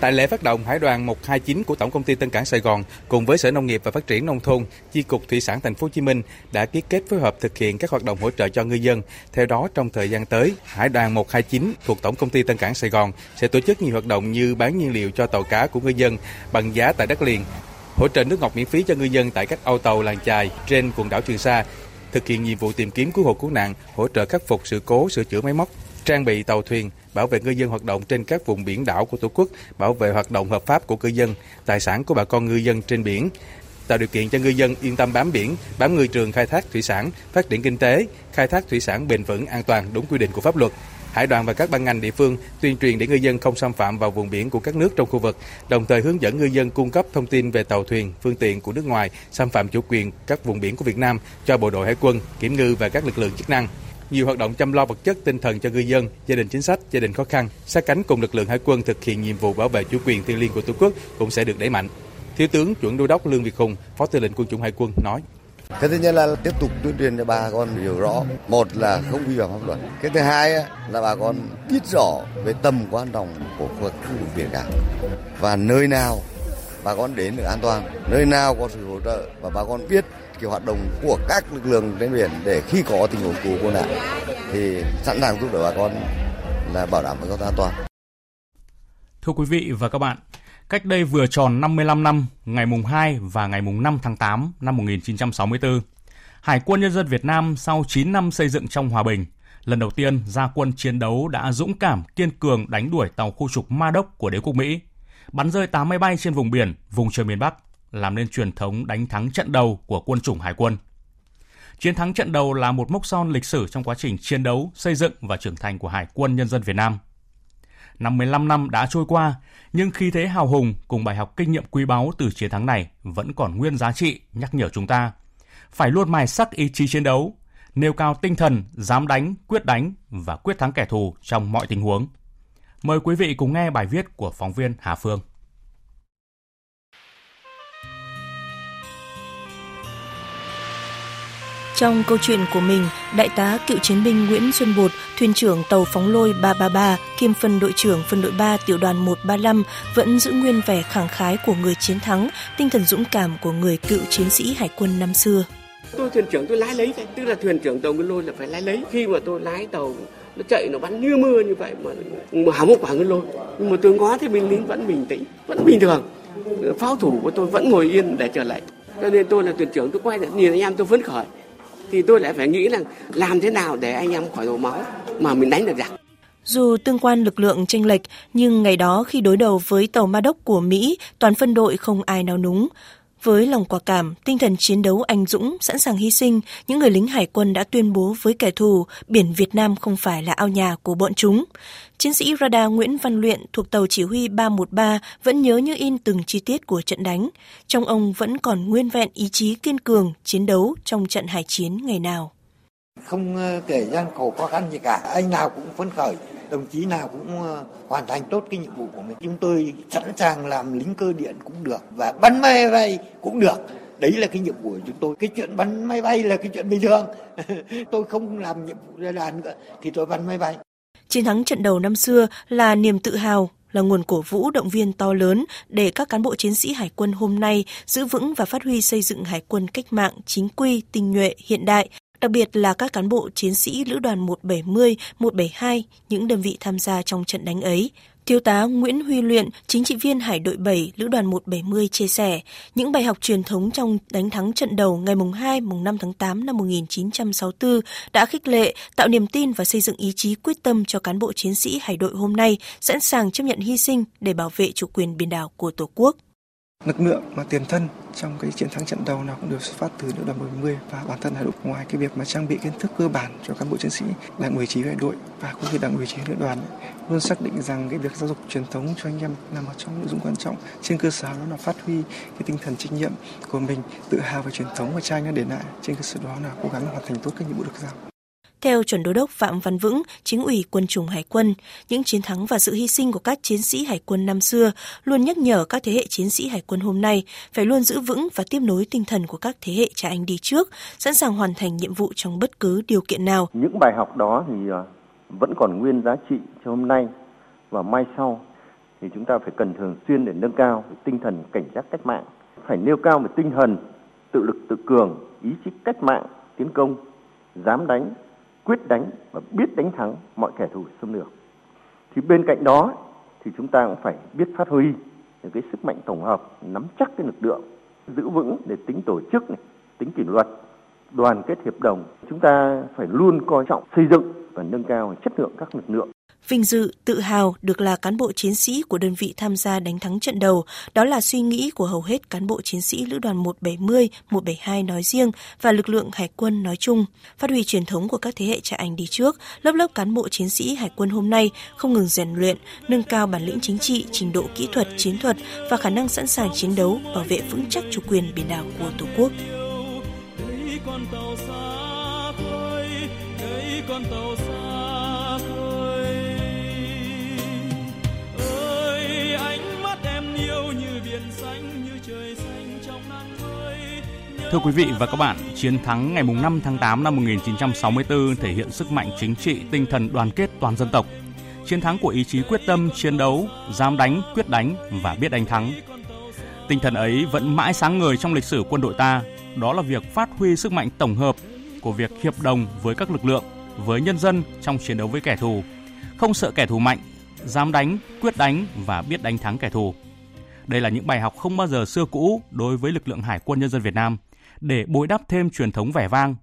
Speaker 11: Tại lễ phát động Hải đoàn 129 của Tổng công ty Tân Cảng Sài Gòn cùng với Sở Nông nghiệp và Phát triển nông thôn, Chi cục Thủy sản Thành phố Hồ Chí Minh đã ký kết phối hợp thực hiện các hoạt động hỗ trợ cho ngư dân. Theo đó, trong thời gian tới, Hải đoàn 129 thuộc Tổng công ty Tân Cảng Sài Gòn sẽ tổ chức nhiều hoạt động như bán nhiên liệu cho tàu cá của ngư dân bằng giá tại đất liền, hỗ trợ nước ngọt miễn phí cho ngư dân tại các âu tàu làng chài trên quần đảo Trường Sa, thực hiện nhiệm vụ tìm kiếm cứu hộ cứu nạn, hỗ trợ khắc phục sự cố, sửa chữa máy móc, trang bị tàu thuyền, bảo vệ ngư dân hoạt động trên các vùng biển đảo của Tổ quốc, bảo vệ hoạt động hợp pháp của ngư dân, tài sản của bà con ngư dân trên biển, tạo điều kiện cho ngư dân yên tâm bám biển, bám ngư trường khai thác thủy sản, phát triển kinh tế, khai thác thủy sản bền vững, an toàn đúng quy định của pháp luật. Hải đoàn và các ban ngành địa phương tuyên truyền để ngư dân không xâm phạm vào vùng biển của các nước trong khu vực, đồng thời hướng dẫn ngư dân cung cấp thông tin về tàu thuyền, phương tiện của nước ngoài xâm phạm chủ quyền các vùng biển của Việt Nam cho bộ đội hải quân, kiểm ngư và các lực lượng chức năng nhiều hoạt động chăm lo vật chất tinh thần cho ngư dân, gia đình chính sách, gia đình khó khăn, sát cánh cùng lực lượng hải quân thực hiện nhiệm vụ bảo vệ chủ quyền thiêng liêng của Tổ quốc cũng sẽ được đẩy mạnh. Thiếu tướng chuẩn đô đốc Lương Việt Hùng, Phó Tư lệnh Quân chủng Hải quân nói:
Speaker 12: cái thứ nhất là tiếp tục tuyên truyền cho bà con hiểu rõ. Một là không vi phạm pháp luật. Cái thứ hai là bà con biết rõ về tầm quan trọng của khu vực biển cả và nơi nào bà con đến được an toàn nơi nào có sự hỗ trợ và bà con biết cái hoạt động của các lực lượng trên biển để khi có tình huống cứu cô nạn thì sẵn sàng giúp đỡ bà con là bảo đảm bà con an toàn.
Speaker 1: Thưa quý vị và các bạn, cách đây vừa tròn 55 năm, ngày mùng 2 và ngày mùng 5 tháng 8 năm 1964, Hải quân Nhân dân Việt Nam sau 9 năm xây dựng trong hòa bình, lần đầu tiên ra quân chiến đấu đã dũng cảm, kiên cường đánh đuổi tàu khu trục Ma Đốc của đế quốc Mỹ, bắn rơi 8 máy bay trên vùng biển, vùng trời miền Bắc, làm nên truyền thống đánh thắng trận đầu của quân chủng hải quân. Chiến thắng trận đầu là một mốc son lịch sử trong quá trình chiến đấu, xây dựng và trưởng thành của Hải quân Nhân dân Việt Nam. 55 năm đã trôi qua, nhưng khí thế hào hùng cùng bài học kinh nghiệm quý báu từ chiến thắng này vẫn còn nguyên giá trị nhắc nhở chúng ta. Phải luôn mài sắc ý chí chiến đấu, nêu cao tinh thần, dám đánh, quyết đánh và quyết thắng kẻ thù trong mọi tình huống. Mời quý vị cùng nghe bài viết của phóng viên Hà Phương.
Speaker 13: Trong câu chuyện của mình, đại tá cựu chiến binh Nguyễn Xuân Bột, thuyền trưởng tàu phóng lôi 333, kiêm phân đội trưởng phân đội 3 tiểu đoàn 135 vẫn giữ nguyên vẻ khẳng khái của người chiến thắng, tinh thần dũng cảm của người cựu chiến sĩ hải quân năm xưa.
Speaker 14: Tôi thuyền trưởng tôi lái lấy, tức là thuyền trưởng tàu ngân lôi là phải lái lấy. Khi mà tôi lái tàu nó chạy nó bắn như mưa như vậy mà mà hỏng một quả ngân lôi nhưng mà tôi ngó thì mình lính vẫn bình tĩnh vẫn bình thường pháo thủ của tôi vẫn ngồi yên để chờ lệnh cho nên tôi là thuyền trưởng tôi quay lại nhìn anh em tôi phấn khởi thì tôi lại phải nghĩ là làm thế nào để anh em khỏi đổ máu mà mình đánh được giặc.
Speaker 13: Dù tương quan lực lượng tranh lệch, nhưng ngày đó khi đối đầu với tàu Ma Đốc của Mỹ, toàn phân đội không ai nào núng. Với lòng quả cảm, tinh thần chiến đấu anh dũng, sẵn sàng hy sinh, những người lính hải quân đã tuyên bố với kẻ thù biển Việt Nam không phải là ao nhà của bọn chúng. Chiến sĩ radar Nguyễn Văn Luyện thuộc tàu chỉ huy 313 vẫn nhớ như in từng chi tiết của trận đánh. Trong ông vẫn còn nguyên vẹn ý chí kiên cường, chiến đấu trong trận hải chiến ngày nào.
Speaker 15: Không ờ, kể gian khổ khó khăn gì cả, anh nào cũng phấn khởi, đồng chí nào cũng ờ, hoàn thành tốt cái nhiệm vụ của mình. Chúng tôi sẵn sàng làm lính cơ điện cũng được và bắn máy bay cũng được. Đấy là cái nhiệm vụ của chúng tôi. Cái chuyện bắn máy bay là cái chuyện bình thường. tôi không làm nhiệm vụ ra đàn nữa thì tôi bắn máy bay.
Speaker 13: Chiến thắng trận đầu năm xưa là niềm tự hào, là nguồn cổ vũ động viên to lớn để các cán bộ chiến sĩ hải quân hôm nay giữ vững và phát huy xây dựng hải quân cách mạng chính quy, tinh nhuệ, hiện đại, đặc biệt là các cán bộ chiến sĩ lữ đoàn 170, 172, những đơn vị tham gia trong trận đánh ấy. Thiếu tá Nguyễn Huy Luyện, chính trị viên Hải đội 7, Lữ đoàn 170 chia sẻ, những bài học truyền thống trong đánh thắng trận đầu ngày mùng 2, mùng 5 tháng 8 năm 1964 đã khích lệ, tạo niềm tin và xây dựng ý chí quyết tâm cho cán bộ chiến sĩ Hải đội hôm nay sẵn sàng chấp nhận hy sinh để bảo vệ chủ quyền biển đảo của Tổ quốc
Speaker 16: lực lượng mà tiền thân trong cái chiến thắng trận đầu nào cũng đều xuất phát từ lữ đoàn 70 và bản thân hải đội ngoài cái việc mà trang bị kiến thức cơ bản cho cán bộ chiến sĩ, đảng ủy chỉ huy đội và cũng như đảng ủy chỉ huy đoàn, luôn xác định rằng cái việc giáo dục truyền thống cho anh em nằm ở trong nội dung quan trọng. Trên cơ sở đó là phát huy cái tinh thần trách nhiệm của mình, tự hào về truyền thống và cha anh đã để lại, trên cơ sở đó là cố gắng hoàn thành tốt các nhiệm vụ được giao
Speaker 13: theo chuẩn đô đốc Phạm Văn Vững, chính ủy quân chủng Hải quân, những chiến thắng và sự hy sinh của các chiến sĩ Hải quân năm xưa luôn nhắc nhở các thế hệ chiến sĩ Hải quân hôm nay phải luôn giữ vững và tiếp nối tinh thần của các thế hệ cha anh đi trước, sẵn sàng hoàn thành nhiệm vụ trong bất cứ điều kiện nào.
Speaker 17: Những bài học đó thì à, vẫn còn nguyên giá trị cho hôm nay và mai sau thì chúng ta phải cần thường xuyên để nâng cao tinh thần cảnh giác cách mạng, phải nêu cao về tinh thần tự lực tự cường, ý chí cách mạng, tiến công, dám đánh, quyết đánh và biết đánh thắng mọi kẻ thù xâm lược. Thì bên cạnh đó thì chúng ta cũng phải biết phát huy những cái sức mạnh tổng hợp, nắm chắc cái lực lượng, giữ vững để tính tổ chức này, tính kỷ luật, đoàn kết hiệp đồng. Chúng ta phải luôn coi trọng xây dựng và nâng cao chất lượng các lực lượng
Speaker 13: Vinh dự, tự hào được là cán bộ chiến sĩ của đơn vị tham gia đánh thắng trận đầu, đó là suy nghĩ của hầu hết cán bộ chiến sĩ Lữ đoàn 170, 172 nói riêng và lực lượng Hải quân nói chung. Phát huy truyền thống của các thế hệ cha anh đi trước, lớp lớp cán bộ chiến sĩ Hải quân hôm nay không ngừng rèn luyện, nâng cao bản lĩnh chính trị, trình độ kỹ thuật, chiến thuật và khả năng sẵn sàng chiến đấu, bảo vệ vững chắc chủ quyền biển đảo của Tổ quốc. con tàu xa khơi, con tàu xa
Speaker 1: Thưa quý vị và các bạn, chiến thắng ngày 5 tháng 8 năm 1964 thể hiện sức mạnh chính trị, tinh thần đoàn kết toàn dân tộc. Chiến thắng của ý chí quyết tâm chiến đấu, dám đánh, quyết đánh và biết đánh thắng. Tinh thần ấy vẫn mãi sáng ngời trong lịch sử quân đội ta, đó là việc phát huy sức mạnh tổng hợp của việc hiệp đồng với các lực lượng, với nhân dân trong chiến đấu với kẻ thù. Không sợ kẻ thù mạnh, dám đánh, quyết đánh và biết đánh thắng kẻ thù. Đây là những bài học không bao giờ xưa cũ đối với lực lượng Hải quân Nhân dân Việt Nam để bồi đắp thêm truyền thống vẻ vang,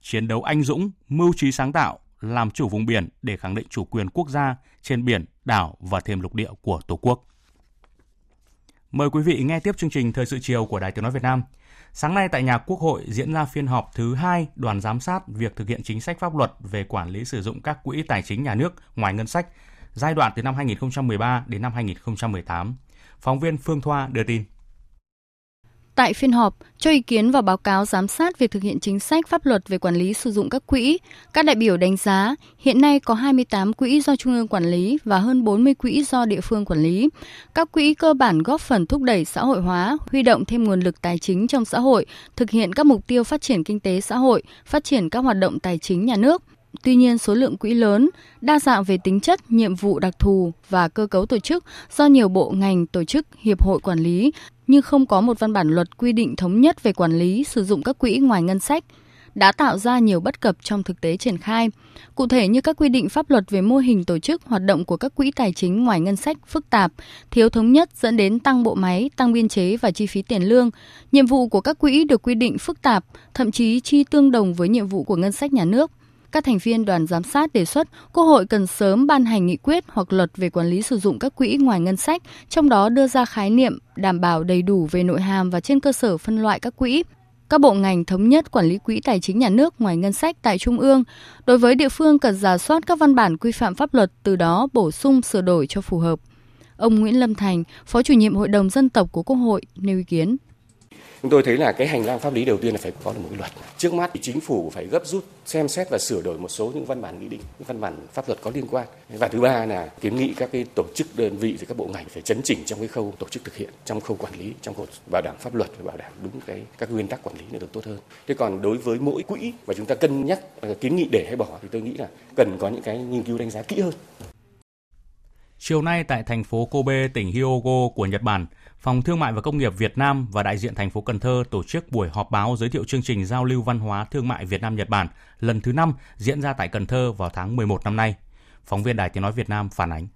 Speaker 1: chiến đấu anh dũng, mưu trí sáng tạo, làm chủ vùng biển để khẳng định chủ quyền quốc gia trên biển, đảo và thêm lục địa của Tổ quốc. Mời quý vị nghe tiếp chương trình Thời sự chiều của Đài Tiếng Nói Việt Nam. Sáng nay tại nhà Quốc hội diễn ra phiên họp thứ hai đoàn giám sát việc thực hiện chính sách pháp luật về quản lý sử dụng các quỹ tài chính nhà nước ngoài ngân sách giai đoạn từ năm 2013 đến năm 2018. Phóng viên Phương Thoa đưa tin.
Speaker 18: Tại phiên họp, cho ý kiến vào báo cáo giám sát việc thực hiện chính sách pháp luật về quản lý sử dụng các quỹ, các đại biểu đánh giá hiện nay có 28 quỹ do Trung ương quản lý và hơn 40 quỹ do địa phương quản lý. Các quỹ cơ bản góp phần thúc đẩy xã hội hóa, huy động thêm nguồn lực tài chính trong xã hội, thực hiện các mục tiêu phát triển kinh tế xã hội, phát triển các hoạt động tài chính nhà nước, Tuy nhiên, số lượng quỹ lớn, đa dạng về tính chất, nhiệm vụ đặc thù và cơ cấu tổ chức do nhiều bộ ngành, tổ chức, hiệp hội quản lý, nhưng không có một văn bản luật quy định thống nhất về quản lý sử dụng các quỹ ngoài ngân sách đã tạo ra nhiều bất cập trong thực tế triển khai. Cụ thể như các quy định pháp luật về mô hình tổ chức hoạt động của các quỹ tài chính ngoài ngân sách phức tạp, thiếu thống nhất dẫn đến tăng bộ máy, tăng biên chế và chi phí tiền lương. Nhiệm vụ của các quỹ được quy định phức tạp, thậm chí chi tương đồng với nhiệm vụ của ngân sách nhà nước các thành viên đoàn giám sát đề xuất Quốc hội cần sớm ban hành nghị quyết hoặc luật về quản lý sử dụng các quỹ ngoài ngân sách, trong đó đưa ra khái niệm đảm bảo đầy đủ về nội hàm và trên cơ sở phân loại các quỹ. Các bộ ngành thống nhất quản lý quỹ tài chính nhà nước ngoài ngân sách tại Trung ương. Đối với địa phương cần giả soát các văn bản quy phạm pháp luật, từ đó bổ sung sửa đổi cho phù hợp. Ông Nguyễn Lâm Thành, Phó chủ nhiệm Hội đồng Dân tộc của Quốc hội nêu ý kiến
Speaker 19: chúng tôi thấy là cái hành lang pháp lý đầu tiên là phải có được một cái luật. Trước mắt thì chính phủ phải gấp rút xem xét và sửa đổi một số những văn bản nghị định, những văn bản pháp luật có liên quan. Và thứ ba là kiến nghị các cái tổ chức đơn vị và các bộ ngành phải chấn chỉnh trong cái khâu tổ chức thực hiện, trong khâu quản lý, trong khâu bảo đảm pháp luật và bảo đảm đúng cái các nguyên tắc quản lý được tốt hơn. Thế còn đối với mỗi quỹ và chúng ta cân nhắc ờ, kiến nghị để hay bỏ thì tôi nghĩ là cần có những cái nghiên cứu đánh giá kỹ hơn.
Speaker 1: Chiều nay tại thành phố Kobe, tỉnh Hyogo của Nhật Bản, Phòng Thương mại và Công nghiệp Việt Nam và đại diện thành phố Cần Thơ tổ chức buổi họp báo giới thiệu chương trình giao lưu văn hóa thương mại Việt Nam Nhật Bản lần thứ 5 diễn ra tại Cần Thơ vào tháng 11 năm nay. Phóng viên Đài Tiếng nói Việt Nam phản ánh.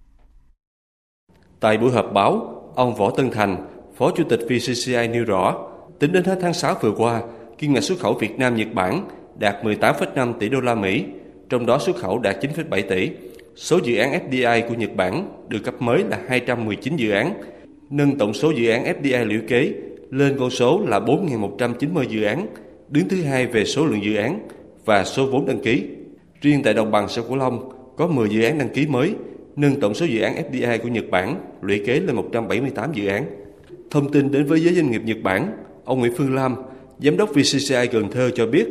Speaker 20: Tại buổi họp báo, ông Võ Tân Thành, Phó Chủ tịch VCCI nêu rõ, tính đến hết tháng 6 vừa qua, kim ngạch xuất khẩu Việt Nam Nhật Bản đạt 18,5 tỷ đô la Mỹ, trong đó xuất khẩu đạt 9,7 tỷ. Số dự án FDI của Nhật Bản được cấp mới là 219 dự án, nâng tổng số dự án FDI lũy kế lên con số là 4.190 dự án, đứng thứ hai về số lượng dự án và số vốn đăng ký. Riêng tại đồng bằng sông Cửu Long có 10 dự án đăng ký mới, nâng tổng số dự án FDI của Nhật Bản lũy kế lên 178 dự án. Thông tin đến với giới doanh nghiệp Nhật Bản, ông Nguyễn Phương Lam, Giám đốc VCCI Cần Thơ cho biết,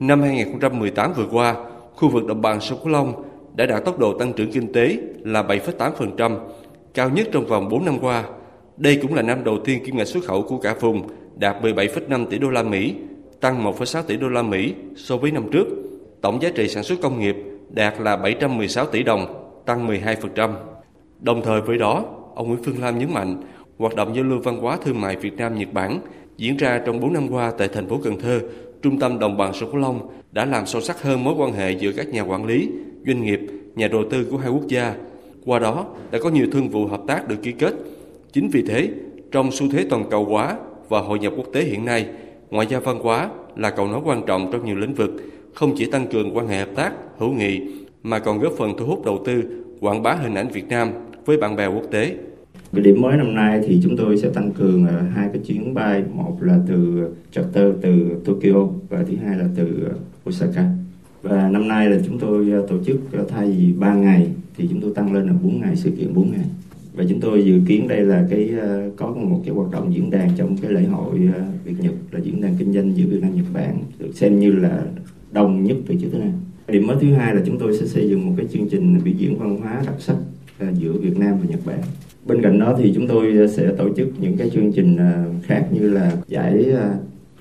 Speaker 20: năm 2018 vừa qua, khu vực đồng bằng sông Cửu Long đã đạt tốc độ tăng trưởng kinh tế là 7,8%, cao nhất trong vòng 4 năm qua. Đây cũng là năm đầu tiên kim ngạch xuất khẩu của cả vùng đạt 17,5 tỷ đô la Mỹ, tăng 1,6 tỷ đô la Mỹ so với năm trước. Tổng giá trị sản xuất công nghiệp đạt là 716 tỷ đồng, tăng 12%. Đồng thời với đó, ông Nguyễn Phương Lam nhấn mạnh, hoạt động giao lưu văn hóa thương mại Việt Nam Nhật Bản diễn ra trong 4 năm qua tại thành phố Cần Thơ, trung tâm đồng bằng sông Cửu Long đã làm sâu sắc hơn mối quan hệ giữa các nhà quản lý, doanh nghiệp, nhà đầu tư của hai quốc gia. Qua đó đã có nhiều thương vụ hợp tác được ký kết. Chính vì thế, trong xu thế toàn cầu hóa và hội nhập quốc tế hiện nay, ngoại giao văn hóa là cầu nối quan trọng trong nhiều lĩnh vực, không chỉ tăng cường quan hệ hợp tác, hữu nghị mà còn góp phần thu hút đầu tư, quảng bá hình ảnh Việt Nam với bạn bè quốc tế.
Speaker 21: Cái điểm mới năm nay thì chúng tôi sẽ tăng cường ờ, hai cái chuyến bay, một là từ charter từ Tokyo và thứ hai là từ Osaka. Và năm nay là chúng tôi ờ, tổ chức ờ, thay vì 3 ngày thì chúng tôi tăng lên là 4 ngày, sự kiện 4 ngày. Và chúng tôi dự kiến đây là cái ờ, có một cái hoạt động diễn đàn trong cái lễ hội ờ, Việt Nhật, là diễn đàn kinh doanh giữa Việt Nam Nhật Bản, được xem như là đông nhất từ trước tới nay. Điểm mới thứ hai là chúng tôi sẽ xây dựng một cái chương trình biểu diễn văn hóa đặc sắc ờ, giữa Việt Nam và Nhật Bản. Bên cạnh đó thì chúng tôi sẽ tổ chức những cái chương trình khác như là giải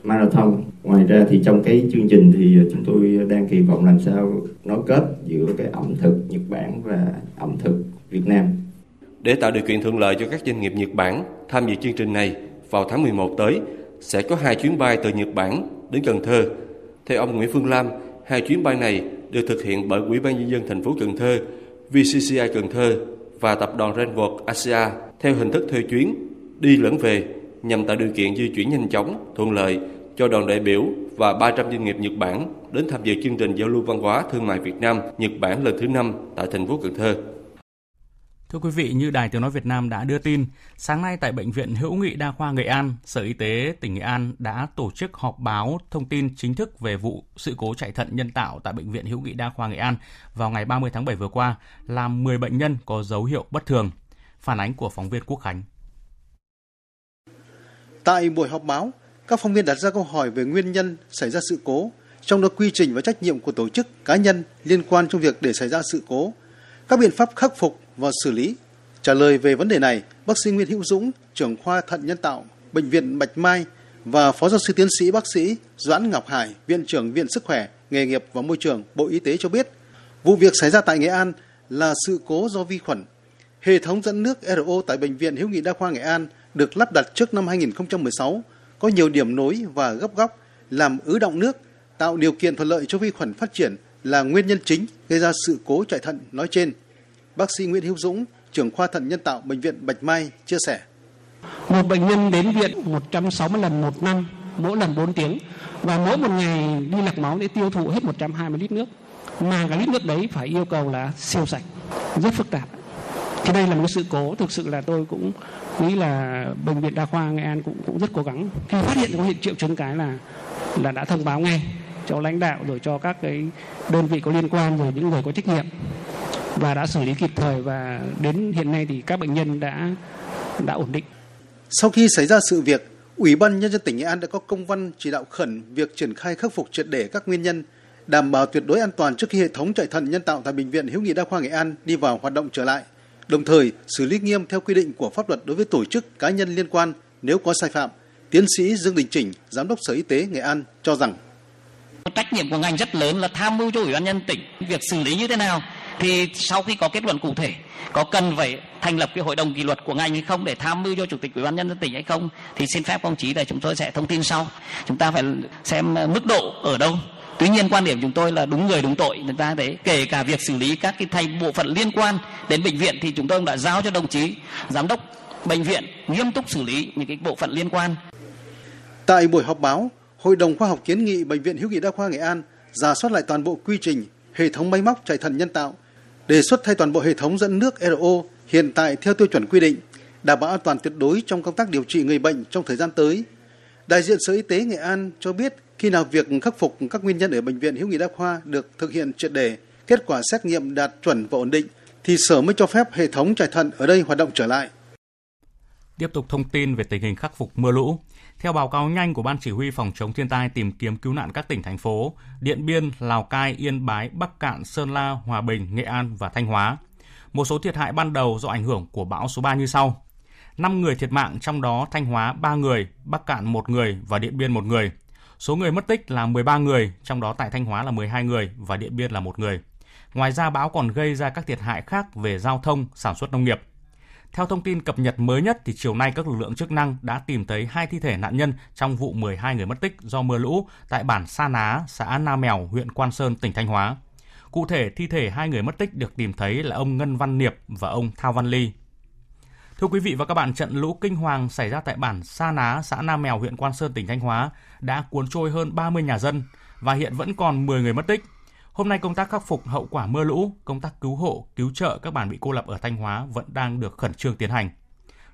Speaker 21: marathon. Ngoài ra thì trong cái chương trình thì chúng tôi đang kỳ vọng làm sao nối kết giữa cái ẩm thực Nhật Bản và ẩm thực Việt Nam.
Speaker 20: Để tạo điều kiện thuận lợi cho các doanh nghiệp Nhật Bản tham dự chương trình này, vào tháng 11 tới sẽ có hai chuyến bay từ Nhật Bản đến Cần Thơ. Theo ông Nguyễn Phương Lam, hai chuyến bay này được thực hiện bởi Ủy ban nhân dân thành phố Cần Thơ, VCCI Cần Thơ và tập đoàn Renworld Asia theo hình thức thuê chuyến đi lẫn về nhằm tạo điều kiện di chuyển nhanh chóng, thuận lợi cho đoàn đại biểu và 300 doanh nghiệp Nhật Bản đến tham dự chương trình giao lưu văn hóa thương mại Việt Nam Nhật Bản lần thứ 5 tại thành phố Cần Thơ.
Speaker 1: Thưa quý vị, như Đài Tiếng Nói Việt Nam đã đưa tin, sáng nay tại Bệnh viện Hữu nghị Đa khoa Nghệ An, Sở Y tế tỉnh Nghệ An đã tổ chức họp báo thông tin chính thức về vụ sự cố chạy thận nhân tạo tại Bệnh viện Hữu nghị Đa khoa Nghệ An vào ngày 30 tháng 7 vừa qua, làm 10 bệnh nhân có dấu hiệu bất thường. Phản ánh của phóng viên Quốc Khánh.
Speaker 22: Tại buổi họp báo, các phóng viên đặt ra câu hỏi về nguyên nhân xảy ra sự cố, trong đó quy trình và trách nhiệm của tổ chức cá nhân liên quan trong việc để xảy ra sự cố, các biện pháp khắc phục và xử lý. Trả lời về vấn đề này, bác sĩ Nguyễn Hữu Dũng, trưởng khoa thận nhân tạo, Bệnh viện Bạch Mai và Phó giáo sư tiến sĩ bác sĩ Doãn Ngọc Hải, Viện trưởng Viện Sức khỏe, Nghề nghiệp và Môi trường, Bộ Y tế cho biết, vụ việc xảy ra tại Nghệ An là sự cố do vi khuẩn. Hệ thống dẫn nước RO tại Bệnh viện Hữu nghị Đa khoa Nghệ An được lắp đặt trước năm 2016, có nhiều điểm nối và gấp góc, làm ứ động nước, tạo điều kiện thuận lợi cho vi khuẩn phát triển là nguyên nhân chính gây ra sự cố chạy thận nói trên. Bác sĩ Nguyễn Hữu Dũng, trưởng khoa thận nhân tạo Bệnh viện Bạch Mai chia sẻ.
Speaker 23: Một bệnh nhân đến viện 160 lần một năm, mỗi lần 4 tiếng và mỗi một ngày đi lọc máu để tiêu thụ hết 120 lít nước. Mà cái lít nước đấy phải yêu cầu là siêu sạch, rất phức tạp. Thì đây là một sự cố thực sự là tôi cũng nghĩ là bệnh viện đa khoa Nghệ An cũng cũng rất cố gắng. Khi phát hiện có hiện triệu chứng cái là là đã thông báo ngay cho lãnh đạo rồi cho các cái đơn vị có liên quan rồi những người có trách nhiệm và đã xử lý kịp thời và đến hiện nay thì các bệnh nhân đã đã ổn định.
Speaker 22: Sau khi xảy ra sự việc, Ủy ban Nhân dân tỉnh Nghệ An đã có công văn chỉ đạo khẩn việc triển khai khắc phục triệt để các nguyên nhân, đảm bảo tuyệt đối an toàn trước khi hệ thống chạy thận nhân tạo tại Bệnh viện Hữu nghị Đa khoa Nghệ An đi vào hoạt động trở lại, đồng thời xử lý nghiêm theo quy định của pháp luật đối với tổ chức cá nhân liên quan nếu có sai phạm. Tiến sĩ Dương Đình Chỉnh, Giám đốc Sở Y tế Nghệ An cho rằng
Speaker 24: trách nhiệm của ngành rất lớn là tham mưu cho ủy ban nhân tỉnh việc xử lý như thế nào thì sau khi có kết luận cụ thể có cần phải thành lập cái hội đồng kỷ luật của ngành hay không để tham mưu cho chủ tịch ủy ban nhân dân tỉnh hay không thì xin phép công chí là chúng tôi sẽ thông tin sau. Chúng ta phải xem ờ, mức độ ở đâu. Tuy nhiên quan điểm chúng tôi là đúng người đúng tội. Người ta thấy kể cả việc xử lý các cái thành bộ phận liên quan đến bệnh viện thì chúng tôi đã giao cho đồng chí giám đốc bệnh viện nghiêm túc xử lý những cái bộ phận liên quan.
Speaker 22: Tại buổi họp báo Hội đồng khoa học kiến nghị Bệnh viện Hữu nghị Đa khoa Nghệ An giả soát lại toàn bộ quy trình, hệ thống máy móc chạy thận nhân tạo, đề xuất thay toàn bộ hệ thống dẫn nước RO hiện tại theo tiêu chuẩn quy định, đảm bảo an toàn tuyệt đối trong công tác điều trị người bệnh trong thời gian tới. Đại diện Sở Y tế Nghệ An cho biết khi nào việc khắc phục các nguyên nhân ở bệnh viện Hữu nghị Đa khoa được thực hiện triệt để, kết quả xét nghiệm đạt chuẩn và ổn định thì Sở mới cho phép hệ thống chạy thận ở đây hoạt động trở lại.
Speaker 1: Tiếp tục thông tin về tình hình khắc phục mưa lũ. Theo báo cáo nhanh của Ban Chỉ huy Phòng chống thiên tai tìm kiếm cứu nạn các tỉnh, thành phố, Điện Biên, Lào Cai, Yên Bái, Bắc Cạn, Sơn La, Hòa Bình, Nghệ An và Thanh Hóa. Một số thiệt hại ban đầu do ảnh hưởng của bão số 3 như sau. 5 người thiệt mạng, trong đó Thanh Hóa 3 người, Bắc Cạn 1 người và Điện Biên 1 người. Số người mất tích là 13 người, trong đó tại Thanh Hóa là 12 người và Điện Biên là 1 người. Ngoài ra bão còn gây ra các thiệt hại khác về giao thông, sản xuất nông nghiệp. Theo thông tin cập nhật mới nhất thì chiều nay các lực lượng chức năng đã tìm thấy hai thi thể nạn nhân trong vụ 12 người mất tích do mưa lũ tại bản Sa Ná, xã Na Mèo, huyện Quan Sơn, tỉnh Thanh Hóa. Cụ thể, thi thể hai người mất tích được tìm thấy là ông Ngân Văn Niệp và ông Thao Văn Ly. Thưa quý vị và các bạn, trận lũ kinh hoàng xảy ra tại bản Sa Ná, xã Nam Mèo, huyện Quan Sơn, tỉnh Thanh Hóa đã cuốn trôi hơn 30 nhà dân và hiện vẫn còn 10 người mất tích. Hôm nay công tác khắc phục hậu quả mưa lũ, công tác cứu hộ, cứu trợ các bản bị cô lập ở Thanh Hóa vẫn đang được khẩn trương tiến hành.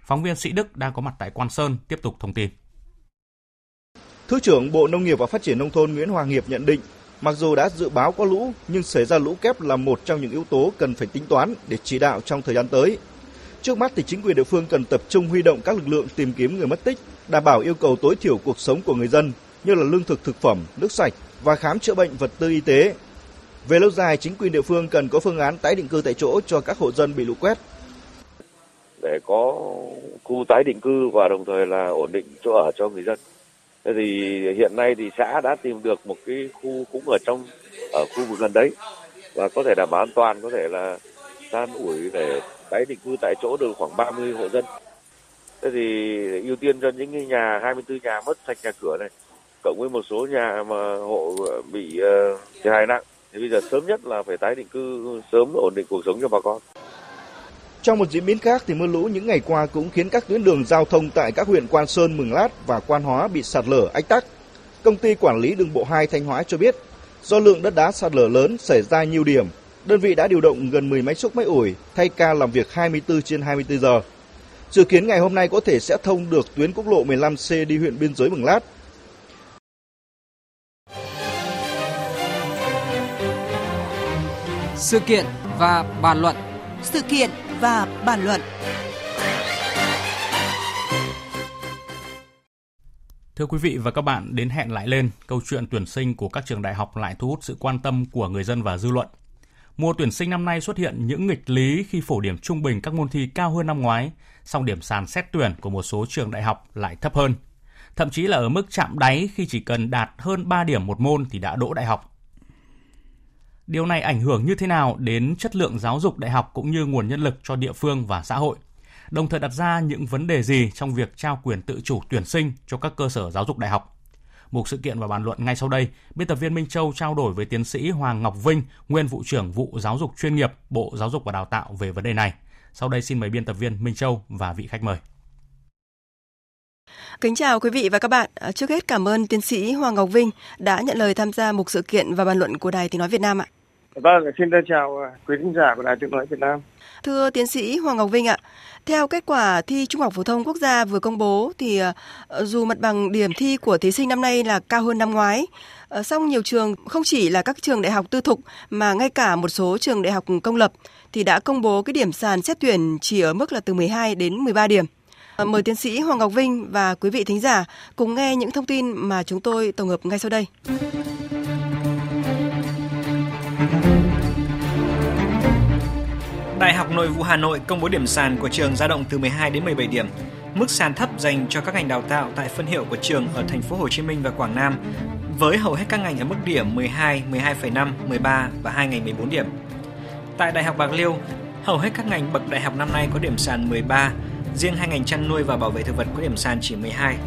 Speaker 1: Phóng viên Sĩ Đức đang có mặt tại Quan Sơn tiếp tục thông tin.
Speaker 25: Thứ trưởng Bộ Nông nghiệp và Phát triển Nông thôn Nguyễn Hoàng Hiệp nhận định, mặc dù đã dự báo có lũ, nhưng xảy ra lũ kép là một trong những yếu tố cần phải tính toán để chỉ đạo trong thời gian tới. Trước mắt thì chính quyền địa phương cần tập trung huy động các lực lượng tìm kiếm người mất tích, đảm bảo yêu cầu tối thiểu cuộc sống của người dân như là lương thực thực phẩm, nước sạch và khám chữa bệnh vật tư y tế về lâu dài, chính quyền địa phương cần có phương án tái định cư tại chỗ cho các hộ dân bị lũ quét.
Speaker 26: Để có khu tái định cư và đồng thời là ổn định chỗ ở cho người dân. Thế thì hiện nay thì xã đã tìm được một cái khu cũng ở trong ở khu vực gần đấy và có thể đảm bảo an toàn, có thể là san ủi để tái định cư tại chỗ được khoảng 30 hộ dân. Thế thì ưu tiên cho những nhà 24 nhà mất sạch nhà cửa này, cộng với một số nhà mà hộ bị ờ, thiệt hại nặng thì bây giờ sớm nhất là phải tái định cư sớm ổn định cuộc sống cho bà con.
Speaker 25: Trong một diễn biến khác thì mưa lũ những ngày qua cũng khiến các tuyến đường giao thông tại các huyện Quan Sơn, Mường Lát và Quan Hóa bị sạt lở ách tắc. Công ty quản lý đường bộ 2 Thanh Hóa cho biết, do lượng đất đá sạt lở lớn xảy ra nhiều điểm, đơn vị đã điều động gần 10 máy xúc máy ủi thay ca làm việc 24 trên 24 giờ. Dự kiến ngày hôm nay có thể sẽ thông được tuyến quốc lộ 15C đi huyện biên giới Mường Lát
Speaker 27: Sự kiện và bàn luận.
Speaker 8: Sự kiện và bàn luận.
Speaker 1: Thưa quý vị và các bạn, đến hẹn lại lên, câu chuyện tuyển sinh của các trường đại học lại thu hút sự quan tâm của người dân và dư luận. Mùa tuyển sinh năm nay xuất hiện những nghịch lý khi phổ điểm trung bình các môn thi cao hơn năm ngoái, song điểm sàn xét tuyển của một số trường đại học lại thấp hơn. Thậm chí là ở mức chạm đáy khi chỉ cần đạt hơn 3 điểm một môn thì đã đỗ đại học. Điều này ảnh hưởng như thế nào đến chất lượng giáo dục đại học cũng như nguồn nhân lực cho địa phương và xã hội? Đồng thời đặt ra những vấn đề gì trong việc trao quyền tự chủ tuyển sinh cho các cơ sở giáo dục đại học? Một sự kiện và bàn luận ngay sau đây, biên tập viên Minh Châu trao đổi với tiến sĩ Hoàng Ngọc Vinh, nguyên vụ trưởng vụ giáo dục chuyên nghiệp, Bộ Giáo dục và Đào tạo về vấn đề này. Sau đây xin mời biên tập viên Minh Châu và vị khách mời.
Speaker 28: Kính chào quý vị và các bạn. À, trước hết cảm ơn tiến sĩ Hoàng Ngọc Vinh đã nhận lời tham gia một sự kiện và bàn luận của Đài Tiếng Nói Việt Nam ạ.
Speaker 29: Vâng, xin chào à, quý khán giả của Đài Tiếng Nói Việt Nam.
Speaker 28: Thưa tiến sĩ Hoàng Ngọc Vinh ạ, theo kết quả thi Trung học phổ thông quốc gia vừa công bố thì à, dù mặt bằng điểm thi của thí sinh năm nay là cao hơn năm ngoái, ờ, song nhiều trường không chỉ là các trường đại học tư thục mà ngay cả một số trường đại học công lập thì đã công bố cái điểm sàn xét tuyển chỉ ở mức là từ 12 đến 13 điểm. Ờ, mời tiến sĩ Hoàng Ngọc Vinh và quý vị thính giả cùng nghe những thông tin mà chúng tôi tổng hợp ngay sau đây.
Speaker 30: Đại học Nội vụ Hà Nội công bố điểm sàn của trường dao động từ 12 đến 17 điểm. Mức sàn thấp dành cho các ngành đào tạo tại phân hiệu của trường ở thành phố Hồ Chí Minh và Quảng Nam với hầu hết các ngành ở mức điểm 12, 12,5, 13 và hai ngành 14 điểm. Tại Đại học Bạc Liêu, hầu hết các ngành bậc đại học năm nay có điểm sàn 13, riêng hai ngành chăn nuôi và bảo vệ thực vật có điểm sàn chỉ 12.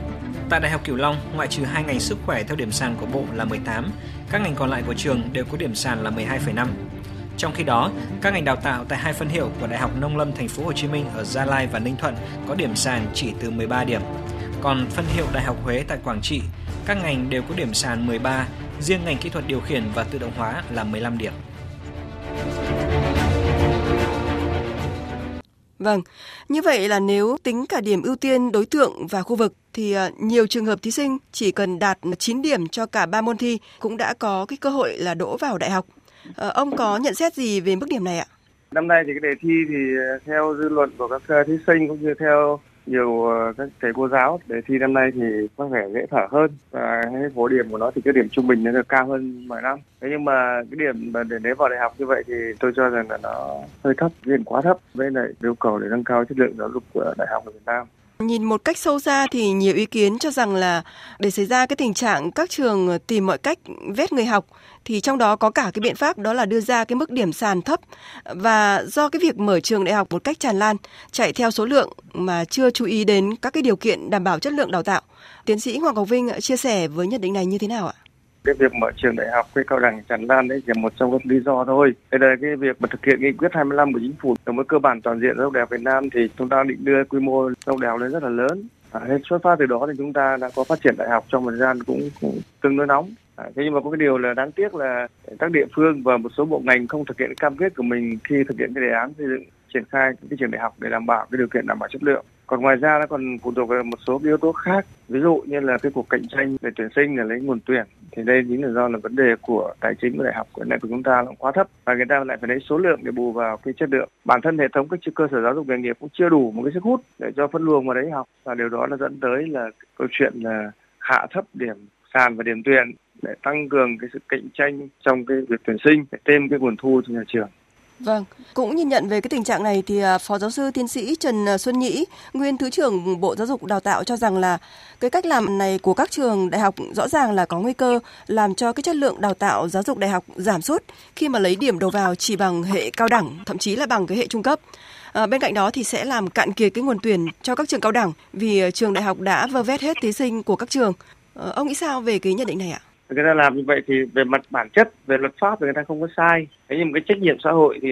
Speaker 30: Tại Đại học Cửu Long, ngoại trừ hai ngành sức khỏe theo điểm sàn của bộ là 18, các ngành còn lại của trường đều có điểm sàn là 12,5. Trong khi đó, các ngành đào tạo tại hai phân hiệu của Đại học Nông lâm Thành phố Hồ Chí Minh ở Gia Lai và Ninh Thuận có điểm sàn chỉ từ 13 điểm. Còn phân hiệu Đại học Huế tại Quảng Trị, các ngành đều có điểm sàn 13, riêng ngành kỹ thuật điều khiển và tự động hóa là 15 điểm.
Speaker 28: Vâng, như vậy là nếu tính cả điểm ưu tiên đối tượng và khu vực thì ờ, nhiều trường hợp thí sinh chỉ cần đạt 9 điểm cho cả ba môn thi cũng đã có cái cơ hội là đỗ vào đại học. Ờ, ông có nhận xét gì về mức điểm này ạ?
Speaker 29: Năm nay thì cái đề thi thì ờ, theo dư luận của các thí sinh cũng như theo nhiều ờ, các thầy cô giáo. Đề thi năm nay thì có vẻ dễ thở hơn và cái phổ điểm của nó thì cái điểm trung bình nó được cao hơn mọi năm. Thế nhưng mà cái điểm mà để lấy vào đại học như vậy thì tôi cho rằng là nó hơi thấp, điểm quá thấp. Với lại yêu cầu để nâng cao chất lượng giáo dục của đại học ở Việt Nam.
Speaker 28: Nhìn một cách sâu xa thì nhiều ý kiến cho rằng là để xảy ra cái tình trạng các trường tìm mọi cách vét người học, thì trong đó có cả cái biện pháp đó là đưa ra cái mức điểm sàn thấp và do cái việc mở trường đại học một cách tràn lan, chạy theo số lượng mà chưa chú ý đến các cái điều kiện đảm bảo chất lượng đào tạo. Tiến sĩ Hoàng Ngọc Vinh chia sẻ với nhận định này như thế nào ạ?
Speaker 29: Cái việc mở trường đại học cái cao đẳng tràn lan đấy chỉ một trong các lý do thôi. Đây là cái việc mà thực hiện nghị quyết 25 của chính phủ đồng với cơ bản toàn diện giáo đại học Việt Nam thì chúng ta định đưa quy mô giáo đại học lên rất là lớn. À, xuất phát từ đó thì chúng ta đã có phát triển đại học trong một thời gian cũng, cũng tương đối nóng. À, thế nhưng mà có cái điều là đáng tiếc là các địa phương và một số bộ ngành không thực hiện cam kết của mình khi thực hiện cái đề án xây dựng triển khai cái trường đại học để đảm bảo cái điều kiện đảm bảo chất lượng còn ngoài ra nó còn phụ thuộc vào một số yếu tố khác. Ví dụ như là cái cuộc cạnh tranh về tuyển sinh là lấy nguồn tuyển. Thì đây chính là do là vấn đề của tài chính của đại học của này của chúng ta là quá thấp. Và người ta lại phải lấy số lượng để bù vào cái chất lượng. Bản thân hệ thống các cơ sở giáo dục nghề nghiệp cũng chưa đủ một cái sức hút để cho phân luồng vào đấy học. Và điều đó nó dẫn tới là câu chuyện là hạ thấp điểm sàn và điểm tuyển để tăng cường cái sự cạnh tranh trong cái việc tuyển sinh, để thêm cái nguồn thu cho nhà trường.
Speaker 28: Vâng, cũng nhìn nhận về cái tình trạng này thì à, Phó giáo sư tiến sĩ Trần à, Xuân Nhĩ, nguyên Thứ trưởng Bộ Giáo dục Đào tạo cho rằng là cái cách làm này của các trường đại học rõ ràng là có nguy cơ làm cho cái chất lượng đào tạo giáo dục đại học giảm sút khi mà lấy điểm đầu vào chỉ bằng hệ cao đẳng, thậm chí là bằng cái hệ trung cấp. À, bên cạnh đó thì sẽ làm cạn kiệt cái nguồn tuyển cho các trường cao đẳng vì à, trường đại học đã vơ vét hết thí sinh của các trường. À, ông nghĩ sao về cái nhận định này ạ?
Speaker 29: Người ta làm như vậy thì về mặt bản chất về luật pháp thì người ta không có sai. Thế nhưng cái trách nhiệm xã hội thì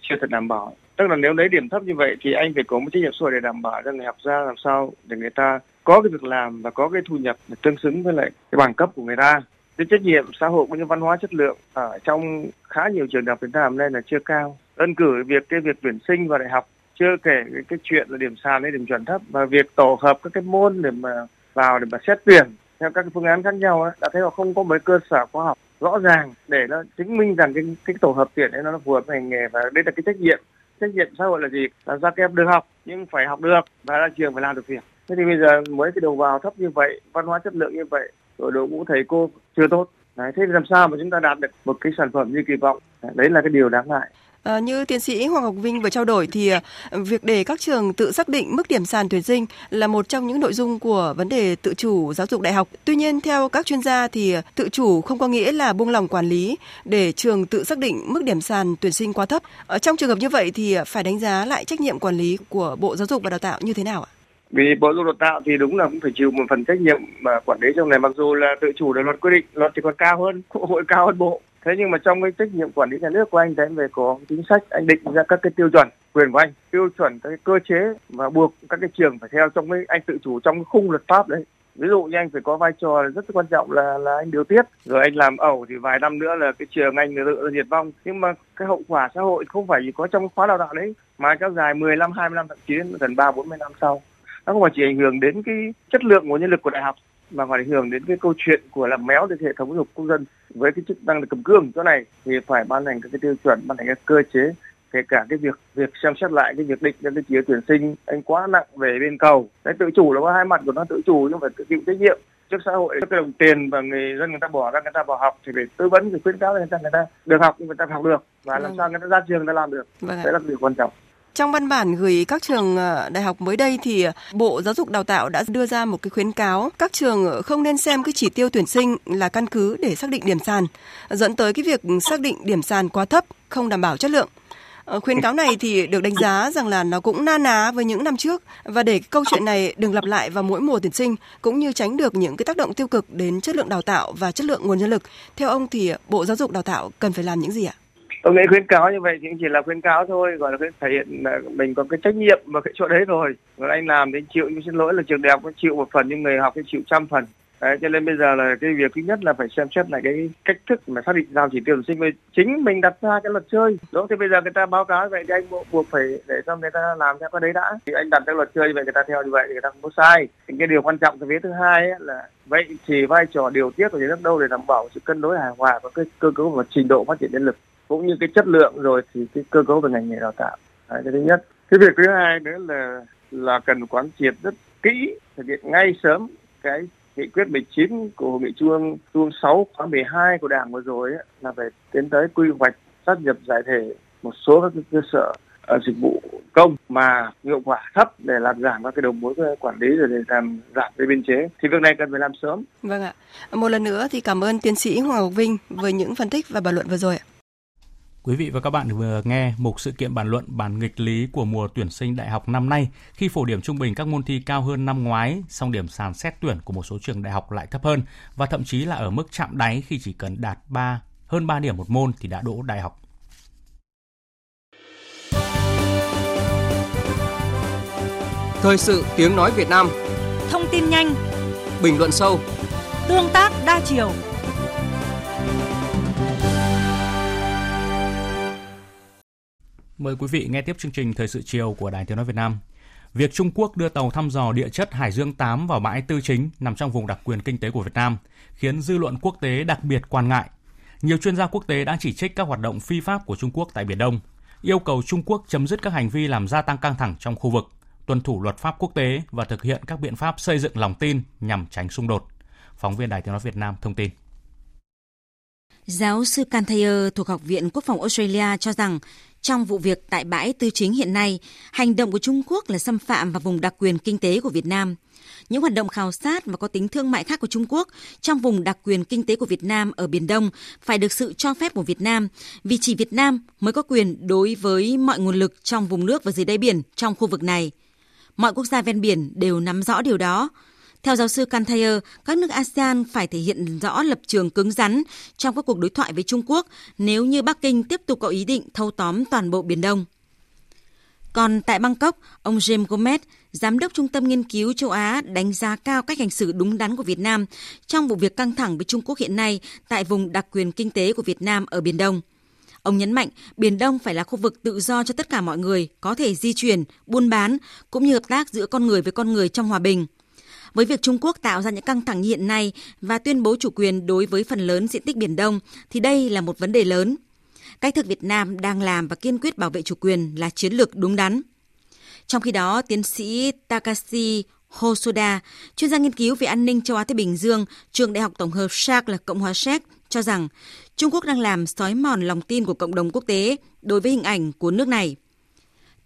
Speaker 29: chưa thật đảm bảo. Tức là nếu lấy điểm thấp như vậy thì anh phải có một trách nhiệm xã hội để đảm bảo cho người học ra làm sao để người ta có cái việc làm và có cái thu nhập tương xứng với lại cái bằng cấp của người ta. Cái trách nhiệm xã hội cũng như văn hóa chất lượng ở trong khá nhiều trường đại học Việt Nam nên là chưa cao. Đơn cử việc cái việc tuyển sinh vào đại học chưa kể cái, cái chuyện là điểm sàn hay điểm chuẩn thấp và việc tổ hợp các cái môn để mà vào để mà xét tuyển theo các phương án khác nhau ấy, đã thấy họ không có một cơ sở khoa học rõ ràng để nó chứng minh rằng cái cái tổ hợp tuyển ấy nó phù hợp với ngành nghề và đây là cái trách nhiệm. Trách nhiệm xã hội là gì? Là ra các em được học nhưng phải học được và ra trường phải làm được việc. Thế thì bây giờ mới cái đầu vào thấp như vậy văn hóa chất lượng như vậy rồi đội ngũ thầy cô chưa tốt. Đấy, thế thì làm sao mà chúng ta đạt được một cái sản phẩm như kỳ vọng? Đấy là cái điều đáng ngại.
Speaker 28: À, như tiến sĩ Hoàng Ngọc Vinh vừa trao đổi thì ờ, việc để các trường tự xác định mức điểm sàn tuyển sinh là một trong những nội dung của vấn đề tự chủ giáo dục đại học. Tuy nhiên theo các chuyên gia thì ờ, tự chủ không có nghĩa là buông lỏng quản lý để trường tự xác định mức điểm sàn tuyển sinh quá thấp. Ở trong trường hợp như vậy thì phải đánh giá lại trách nhiệm quản lý của Bộ Giáo dục và Đào tạo như thế nào ạ?
Speaker 29: vì bộ giáo dục đào tạo thì đúng là cũng phải chịu một phần trách nhiệm mà quản lý trong này mặc dù là tự chủ là luật quy định luật thì còn cao hơn hội cao hơn bộ thế nhưng mà trong cái trách nhiệm quản lý nhà nước của anh thì anh về có chính sách, anh định ra các cái tiêu chuẩn, quyền của anh, tiêu chuẩn các cái cơ chế và buộc các cái trường phải theo trong cái, anh tự chủ trong cái khung luật pháp đấy. Ví dụ như anh phải có vai trò rất quan trọng là là anh điều tiết, rồi anh làm ẩu thì vài năm nữa là cái trường anh tự diệt vong. Nhưng mà cái hậu quả xã hội không phải chỉ có trong khóa đào tạo đấy, mà kéo dài 10 năm 20 năm thậm chí gần ba, bốn mươi năm sau. Nó không phải chỉ ảnh hưởng đến cái chất lượng của nhân lực của đại học mà còn ảnh hưởng đến cái câu chuyện của làm méo đến hệ thống giáo dục công dân với cái chức năng là cầm cương chỗ này thì phải ban hành các cái tiêu chuẩn ban hành các cơ chế kể cả cái việc việc xem xét lại cái việc định ra cái chỉ tuyển sinh anh quá nặng về bên cầu. Đấy tự chủ là có hai mặt của nó tự chủ nhưng phải tự chịu trách nhiệm trước xã hội cái đồng tiền và người dân người ta bỏ ra người ta vào học thì phải tư vấn thì khuyến cáo người ta người ta được học nhưng người ta học được. Và làm sao người ta ra trường người ta làm được.
Speaker 28: Vâng
Speaker 29: đấy là điều quan trọng
Speaker 28: trong văn bản gửi các trường ờ, đại học mới đây thì ờ, Bộ Giáo dục Đào tạo đã đưa ra một cái khuyến cáo các trường ờ, không nên xem cái chỉ tiêu tuyển sinh là căn cứ để xác định điểm sàn, dẫn tới cái việc xác định điểm sàn quá thấp, không đảm bảo chất lượng. Khuyến cáo này thì được đánh giá rằng là nó cũng na ná với những năm trước và để cái câu chuyện này đừng lặp lại vào mỗi mùa tuyển sinh cũng như tránh được những cái tác động tiêu cực đến chất lượng đào tạo và chất lượng nguồn nhân lực. Theo ông thì Bộ Giáo dục Đào tạo cần phải làm những gì ạ?
Speaker 29: Tôi nghĩ khuyến cáo như vậy thì cũng chỉ là khuyến cáo thôi, gọi là cái thể hiện là mình có cái trách nhiệm vào cái chỗ đấy rồi. Còn anh làm thì anh chịu, nhưng xin lỗi là trường đại học có chịu một phần, nhưng người học thì chịu trăm phần. Đấy, cho nên bây giờ là cái việc thứ nhất là phải xem xét lại cái cách thức mà xác định giao chỉ tiêu tuyển sinh. Vì chính mình đặt ra cái luật chơi. Đúng thì bây giờ người ta báo cáo vậy thì anh buộc- buộc phải để cho người ta làm theo cái đấy đã. Thì anh đặt cái luật chơi như vậy, người ta theo như vậy thì người ta không có sai. Thì cái điều quan trọng cái vế thứ hai ấy là vậy thì vai trò điều tiết của nhà nước đâu để đảm bảo sự cân đối hài hòa và cái cơ cấu và trình độ phát triển nhân lực cũng như cái chất lượng rồi thì cái cơ cấu về ngành nghề đào tạo đấy, cái thứ nhất cái việc thứ hai nữa là là cần quán triệt rất kỹ thực hiện ngay sớm cái nghị quyết 19 của hội nghị trung ương trung ương 6 khóa 12 của đảng vừa rồi ấy, là phải tiến tới quy hoạch sát nhập giải thể một số các cơ sở ờ, dịch vụ công mà hiệu quả thấp để làm giảm các cái đầu mối quản lý rồi để làm giảm cái biên chế thì việc này cần phải làm sớm
Speaker 28: Vâng ạ. Một lần nữa thì cảm ơn tiến sĩ Hoàng Ngọc Vinh với những phân tích và bàn luận vừa rồi ạ.
Speaker 1: Quý vị và các bạn vừa nghe một sự kiện bàn luận bản nghịch lý của mùa tuyển sinh đại học năm nay khi phổ điểm trung bình các môn thi cao hơn năm ngoái, song điểm sàn xét tuyển của một số trường đại học lại thấp hơn và thậm chí là ở mức chạm đáy khi chỉ cần đạt 3 hơn 3 điểm một môn thì đã đỗ đại học.
Speaker 31: Thời sự tiếng nói Việt Nam
Speaker 8: Thông tin nhanh,
Speaker 31: Bình luận sâu
Speaker 8: tương tác đa chiều.
Speaker 1: Mời quý vị nghe tiếp chương trình Thời sự chiều của Đài Tiếng Nói Việt Nam. Việc Trung Quốc đưa tàu thăm dò địa chất Hải Dương 8 vào bãi Tư Chính nằm trong vùng đặc quyền kinh tế của Việt Nam khiến dư luận quốc tế đặc biệt quan ngại. Nhiều chuyên gia quốc tế đã chỉ trích các hoạt động phi pháp của Trung Quốc tại Biển Đông, yêu cầu Trung Quốc chấm dứt các hành vi làm gia tăng căng thẳng trong khu vực, tuân thủ luật pháp quốc tế và thực hiện các biện pháp xây dựng lòng tin nhằm tránh xung đột. Phóng viên Đài Tiếng Nói Việt Nam thông tin.
Speaker 32: Giáo sư Cantayer thuộc Học viện Quốc phòng Australia cho rằng trong vụ việc tại bãi tư chính hiện nay, hành động của Trung Quốc là xâm phạm vào vùng đặc quyền kinh tế của Việt Nam. Những hoạt động khảo sát và có tính thương mại khác của Trung Quốc trong vùng đặc quyền kinh tế của Việt Nam ở Biển Đông phải được sự cho phép của Việt Nam, vì chỉ Việt Nam mới có quyền đối với mọi nguồn lực trong vùng nước và dưới đáy biển trong khu vực này. Mọi quốc gia ven biển đều nắm rõ điều đó. Theo giáo sư Cantayer, các nước ASEAN phải thể hiện rõ lập trường cứng rắn trong các cuộc đối thoại với Trung Quốc nếu như Bắc Kinh tiếp tục có ý định thâu tóm toàn bộ Biển Đông. Còn tại Bangkok, ông James Gomez, Giám đốc Trung tâm Nghiên cứu châu Á đánh giá cao cách hành xử đúng đắn của Việt Nam trong vụ việc căng thẳng với Trung Quốc hiện nay tại vùng đặc quyền kinh tế của Việt Nam ở Biển Đông. Ông nhấn mạnh Biển Đông phải là khu vực tự do cho tất cả mọi người có thể di chuyển, buôn bán cũng như hợp tác giữa con người với con người trong hòa bình. Với việc Trung Quốc tạo ra những căng thẳng hiện nay và tuyên bố chủ quyền đối với phần lớn diện tích Biển Đông thì đây là một vấn đề lớn. Cách thức Việt Nam đang làm và kiên quyết bảo vệ chủ quyền là chiến lược đúng đắn. Trong khi đó, tiến sĩ Takashi Hosoda, chuyên gia nghiên cứu về an ninh châu Á Thái Bình Dương, trường Đại học Tổng hợp Charles Cộng hòa Séc cho rằng Trung Quốc đang làm xói mòn lòng tin của cộng đồng quốc tế đối với hình ảnh của nước này.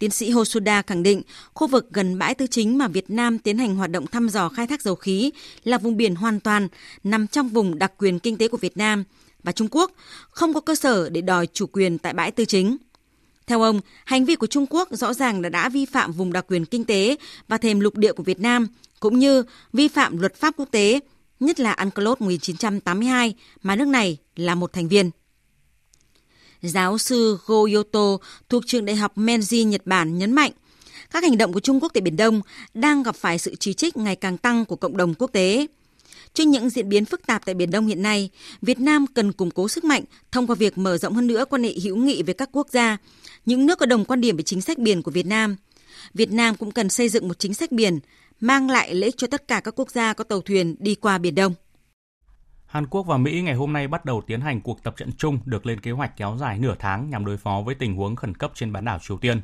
Speaker 32: Tiến sĩ Hosoda khẳng định khu vực gần bãi tư chính mà Việt Nam tiến hành hoạt động thăm dò khai thác dầu khí là vùng biển hoàn toàn nằm trong vùng đặc quyền kinh tế của Việt Nam và Trung Quốc không có cơ sở để đòi chủ quyền tại bãi tư chính. Theo ông, hành vi của Trung Quốc rõ ràng là đã vi phạm vùng đặc quyền kinh tế và thềm lục địa của Việt Nam, cũng như vi phạm luật pháp quốc tế, nhất là UNCLOS 1982 mà nước này là một thành viên. Giáo sư Go Yoto thuộc trường đại học Menji Nhật Bản nhấn mạnh, các hành động của Trung Quốc tại Biển Đông đang gặp phải sự chỉ trích ngày càng tăng của cộng đồng quốc tế. Trước những diễn biến phức tạp tại Biển Đông hiện nay, Việt Nam cần củng cố sức mạnh thông qua việc mở rộng hơn nữa quan hệ hữu nghị với các quốc gia, những nước có đồng quan điểm về chính sách biển của Việt Nam. Việt Nam cũng cần xây dựng một chính sách biển mang lại lợi ích cho tất cả các quốc gia có tàu thuyền đi qua Biển Đông.
Speaker 1: Hàn Quốc và Mỹ ngày hôm nay bắt đầu tiến hành cuộc tập trận chung được lên kế hoạch kéo dài nửa tháng nhằm đối phó với tình huống khẩn cấp trên bán đảo Triều Tiên.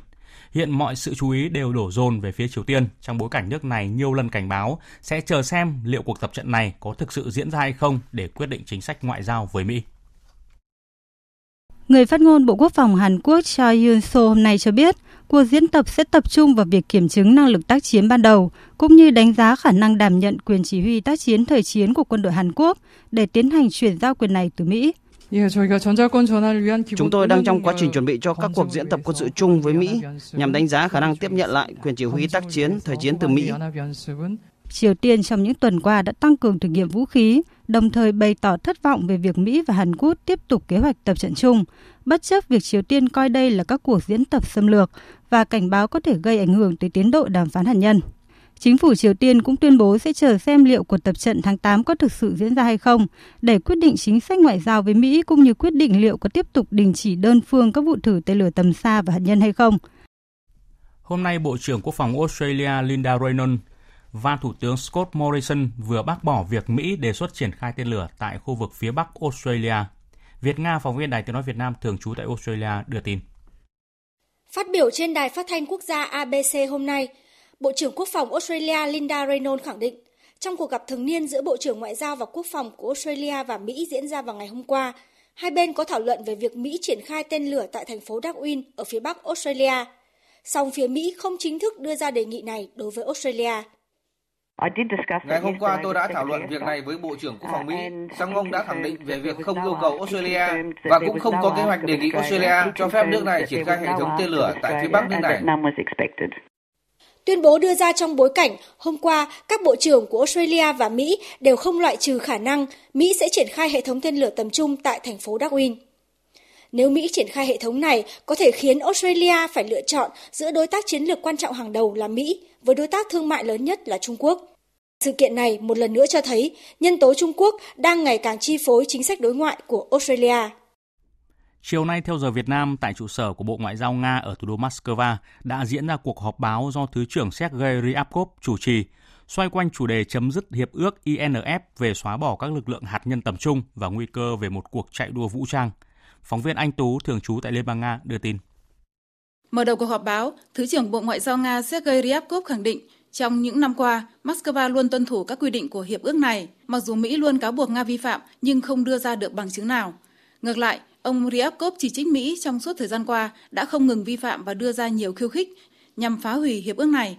Speaker 1: Hiện mọi sự chú ý đều đổ dồn về phía Triều Tiên trong bối cảnh nước này nhiều lần cảnh báo sẽ chờ xem liệu cuộc tập trận này có thực sự diễn ra hay không để quyết định chính sách ngoại giao với Mỹ.
Speaker 33: Người phát ngôn Bộ Quốc phòng Hàn Quốc Choi Yun So hôm nay cho biết, cuộc diễn tập sẽ tập trung vào việc kiểm chứng năng lực tác chiến ban đầu, cũng như đánh giá khả năng đảm nhận quyền chỉ huy tác chiến thời chiến của quân đội Hàn Quốc để tiến hành chuyển giao quyền này từ Mỹ.
Speaker 34: Chúng tôi đang trong quá trình chuẩn bị cho các cuộc diễn tập quân sự chung với Mỹ nhằm đánh giá khả năng tiếp nhận lại quyền chỉ huy tác chiến thời chiến từ Mỹ.
Speaker 33: Triều Tiên trong những tuần qua đã tăng cường thử nghiệm vũ khí, đồng thời bày tỏ thất vọng về việc Mỹ và Hàn Quốc tiếp tục kế hoạch tập trận chung, bất chấp việc Triều Tiên coi đây là các cuộc diễn tập xâm lược và cảnh báo có thể gây ảnh hưởng tới tiến độ đàm phán hạt nhân. Chính phủ Triều Tiên cũng tuyên bố sẽ chờ xem liệu cuộc tập trận tháng 8 có thực sự diễn ra hay không để quyết định chính sách ngoại giao với Mỹ cũng như quyết định liệu có tiếp tục đình chỉ đơn phương các vụ thử tên lửa tầm xa và hạt nhân hay không.
Speaker 1: Hôm nay, Bộ trưởng Quốc phòng Australia Linda Reynolds và Thủ tướng Scott Morrison vừa bác bỏ việc Mỹ đề xuất triển khai tên lửa tại khu vực phía Bắc Australia. Việt Nga, phóng viên Đài Tiếng Nói Việt Nam thường trú tại Australia đưa tin.
Speaker 35: Phát biểu trên đài phát thanh quốc gia ABC hôm nay, Bộ trưởng Quốc phòng Australia Linda Reynolds khẳng định, trong cuộc gặp thường niên giữa Bộ trưởng Ngoại giao và Quốc phòng của Australia và Mỹ diễn ra vào ngày hôm qua, hai bên có thảo luận về việc Mỹ triển khai tên lửa tại thành phố Darwin ở phía bắc Australia. Song phía Mỹ không chính thức đưa ra đề nghị này đối với Australia.
Speaker 36: Ngày hôm qua tôi đã thảo luận việc này với Bộ trưởng Quốc phòng Mỹ, song ông đã khẳng định về việc không yêu cầu Australia và cũng không có kế hoạch đề nghị Australia cho phép nước này triển khai hệ thống tên lửa tại phía bắc nước này.
Speaker 35: Tuyên bố đưa ra trong bối cảnh hôm qua các bộ trưởng của Australia và Mỹ đều không loại trừ khả năng Mỹ sẽ triển khai hệ thống tên lửa tầm trung tại thành phố Darwin. Nếu Mỹ triển khai hệ thống này, có thể khiến Australia phải lựa chọn giữa đối tác chiến lược quan trọng hàng đầu là Mỹ với đối tác thương mại lớn nhất là Trung Quốc. Sự kiện này một lần nữa cho thấy nhân tố Trung Quốc đang ngày càng chi phối chính sách đối ngoại của Australia.
Speaker 1: Chiều nay theo giờ Việt Nam tại trụ sở của Bộ Ngoại giao Nga ở thủ đô Moscow đã diễn ra cuộc họp báo do Thứ trưởng Sergei Ryabkov chủ trì, xoay quanh chủ đề chấm dứt hiệp ước INF về xóa bỏ các lực lượng hạt nhân tầm trung và nguy cơ về một cuộc chạy đua vũ trang. Phóng viên Anh Tú thường trú tại Liên bang Nga đưa tin.
Speaker 37: Mở đầu cuộc họp báo, Thứ trưởng Bộ Ngoại giao Nga Sergei Ryabkov khẳng định trong những năm qua, Moscow luôn tuân thủ các quy định của hiệp ước này, mặc dù Mỹ luôn cáo buộc Nga vi phạm nhưng không đưa ra được bằng chứng nào. Ngược lại, ông Ryabkov chỉ trích Mỹ trong suốt thời gian qua đã không ngừng vi phạm và đưa ra nhiều khiêu khích nhằm phá hủy hiệp ước này.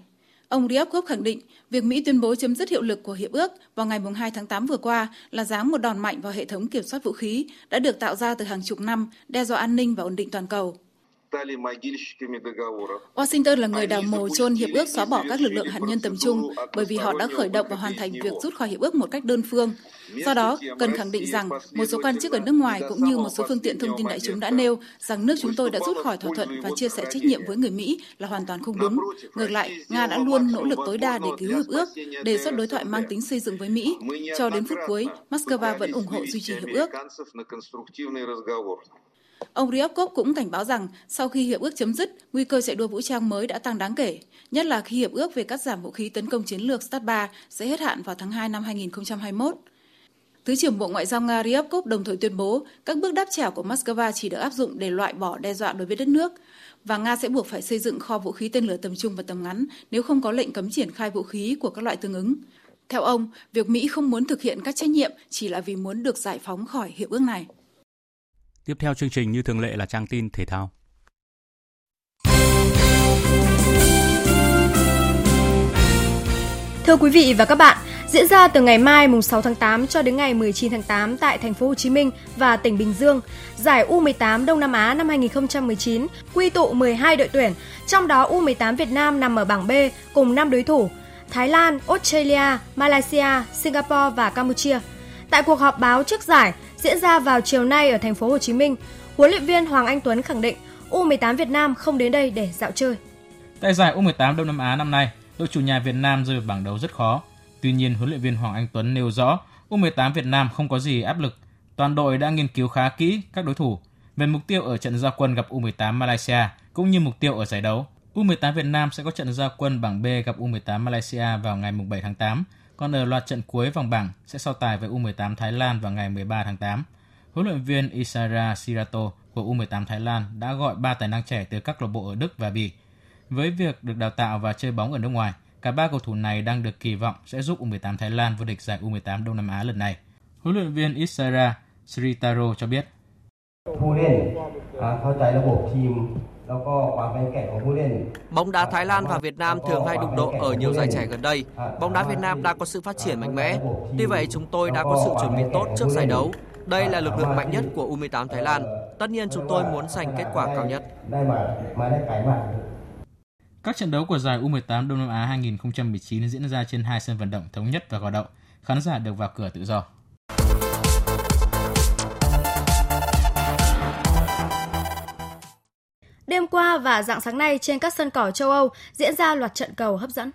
Speaker 37: Ông Ryabkov khẳng định việc Mỹ tuyên bố chấm dứt hiệu lực của hiệp ước vào ngày 2 tháng 8 vừa qua là giáng một đòn mạnh vào hệ thống kiểm soát vũ khí đã được tạo ra từ hàng chục năm, đe dọa an ninh và ổn định toàn cầu. Washington là người đào mồ chôn hiệp ước xóa bỏ các lực lượng hạt nhân tầm trung bởi vì họ đã khởi động và hoàn thành việc rút khỏi hiệp ước một cách đơn phương. Do đó, cần khẳng định rằng một số quan chức ở nước ngoài cũng như một số phương tiện thông tin đại chúng đã nêu rằng nước chúng tôi đã rút khỏi thỏa thuận và chia sẻ trách nhiệm với người Mỹ là hoàn toàn không đúng. Ngược lại, Nga đã luôn nỗ lực tối đa để cứu hiệp ước, đề xuất đối thoại mang tính xây dựng với Mỹ. Cho đến phút cuối, Moscow vẫn ủng hộ duy trì hiệp ước. Ông Ryabkov cũng cảnh báo rằng sau khi hiệp ước chấm dứt, nguy cơ chạy đua vũ trang mới đã tăng đáng kể, nhất là khi hiệp ước về cắt giảm vũ khí tấn công chiến lược START 3 sẽ hết hạn vào tháng 2 năm 2021. Thứ trưởng Bộ Ngoại giao Nga Ryabkov đồng thời tuyên bố các bước đáp trả của Moscow chỉ được áp dụng để loại bỏ đe dọa đối với đất nước và Nga sẽ buộc phải xây dựng kho vũ khí tên lửa tầm trung và tầm ngắn nếu không có lệnh cấm triển khai vũ khí của các loại tương ứng. Theo ông, việc Mỹ không muốn thực hiện các trách nhiệm chỉ là vì muốn được giải phóng khỏi hiệp ước này.
Speaker 1: Tiếp theo chương trình như thường lệ là trang tin thể thao.
Speaker 28: Thưa quý vị và các bạn, diễn ra từ ngày mai mùng 6 tháng 8 cho đến ngày 19 tháng 8 tại thành phố Hồ Chí Minh và tỉnh Bình Dương, giải U18 Đông Nam Á năm 2019 quy tụ 12 đội tuyển, trong đó U18 Việt Nam nằm ở bảng B cùng 5 đối thủ: Thái Lan, Australia, Malaysia, Singapore và Campuchia. Tại cuộc họp báo trước giải diễn ra vào chiều nay ở thành phố Hồ Chí Minh, huấn luyện viên Hoàng Anh Tuấn khẳng định U18 Việt Nam không đến đây để dạo chơi.
Speaker 38: Tại giải U18 Đông Nam Á năm nay, đội chủ nhà Việt Nam rơi vào bảng đấu rất khó. Tuy nhiên, huấn luyện viên Hoàng Anh Tuấn nêu rõ U18 Việt Nam không có gì áp lực. Toàn đội đã nghiên cứu khá kỹ các đối thủ về mục tiêu ở trận gia quân gặp U18 Malaysia cũng như mục tiêu ở giải đấu. U18 Việt Nam sẽ có trận gia quân bảng B gặp U18 Malaysia vào ngày 7 tháng 8 còn ở loạt trận cuối vòng bảng sẽ so tài với U18 Thái Lan vào ngày 13 tháng 8. Huấn luyện viên Isara Sirato của U18 Thái Lan đã gọi ba tài năng trẻ từ các câu lạc bộ ở Đức và Bỉ. Với việc được đào tạo và chơi bóng ở nước ngoài, cả ba cầu thủ này đang được kỳ vọng sẽ giúp U18 Thái Lan vô địch giải U18 Đông Nam Á lần này. Huấn luyện viên Isara Sritaro cho biết.
Speaker 12: Bóng đá Thái Lan và Việt Nam thường hay đụng độ ở nhiều giải trẻ gần đây. Bóng đá Việt Nam đã có sự phát triển mạnh mẽ. Tuy vậy chúng tôi đã có sự chuẩn bị tốt trước giải đấu. Đây là lực lượng mạnh nhất của U18 Thái Lan. Tất nhiên chúng tôi muốn giành kết quả cao nhất.
Speaker 38: Các trận đấu của giải U18 Đông Nam Á 2019 diễn ra trên hai sân vận động thống nhất và gò động. Khán giả được vào cửa tự do.
Speaker 39: Đêm qua và dạng sáng nay trên các sân cỏ châu Âu diễn ra loạt trận cầu hấp dẫn.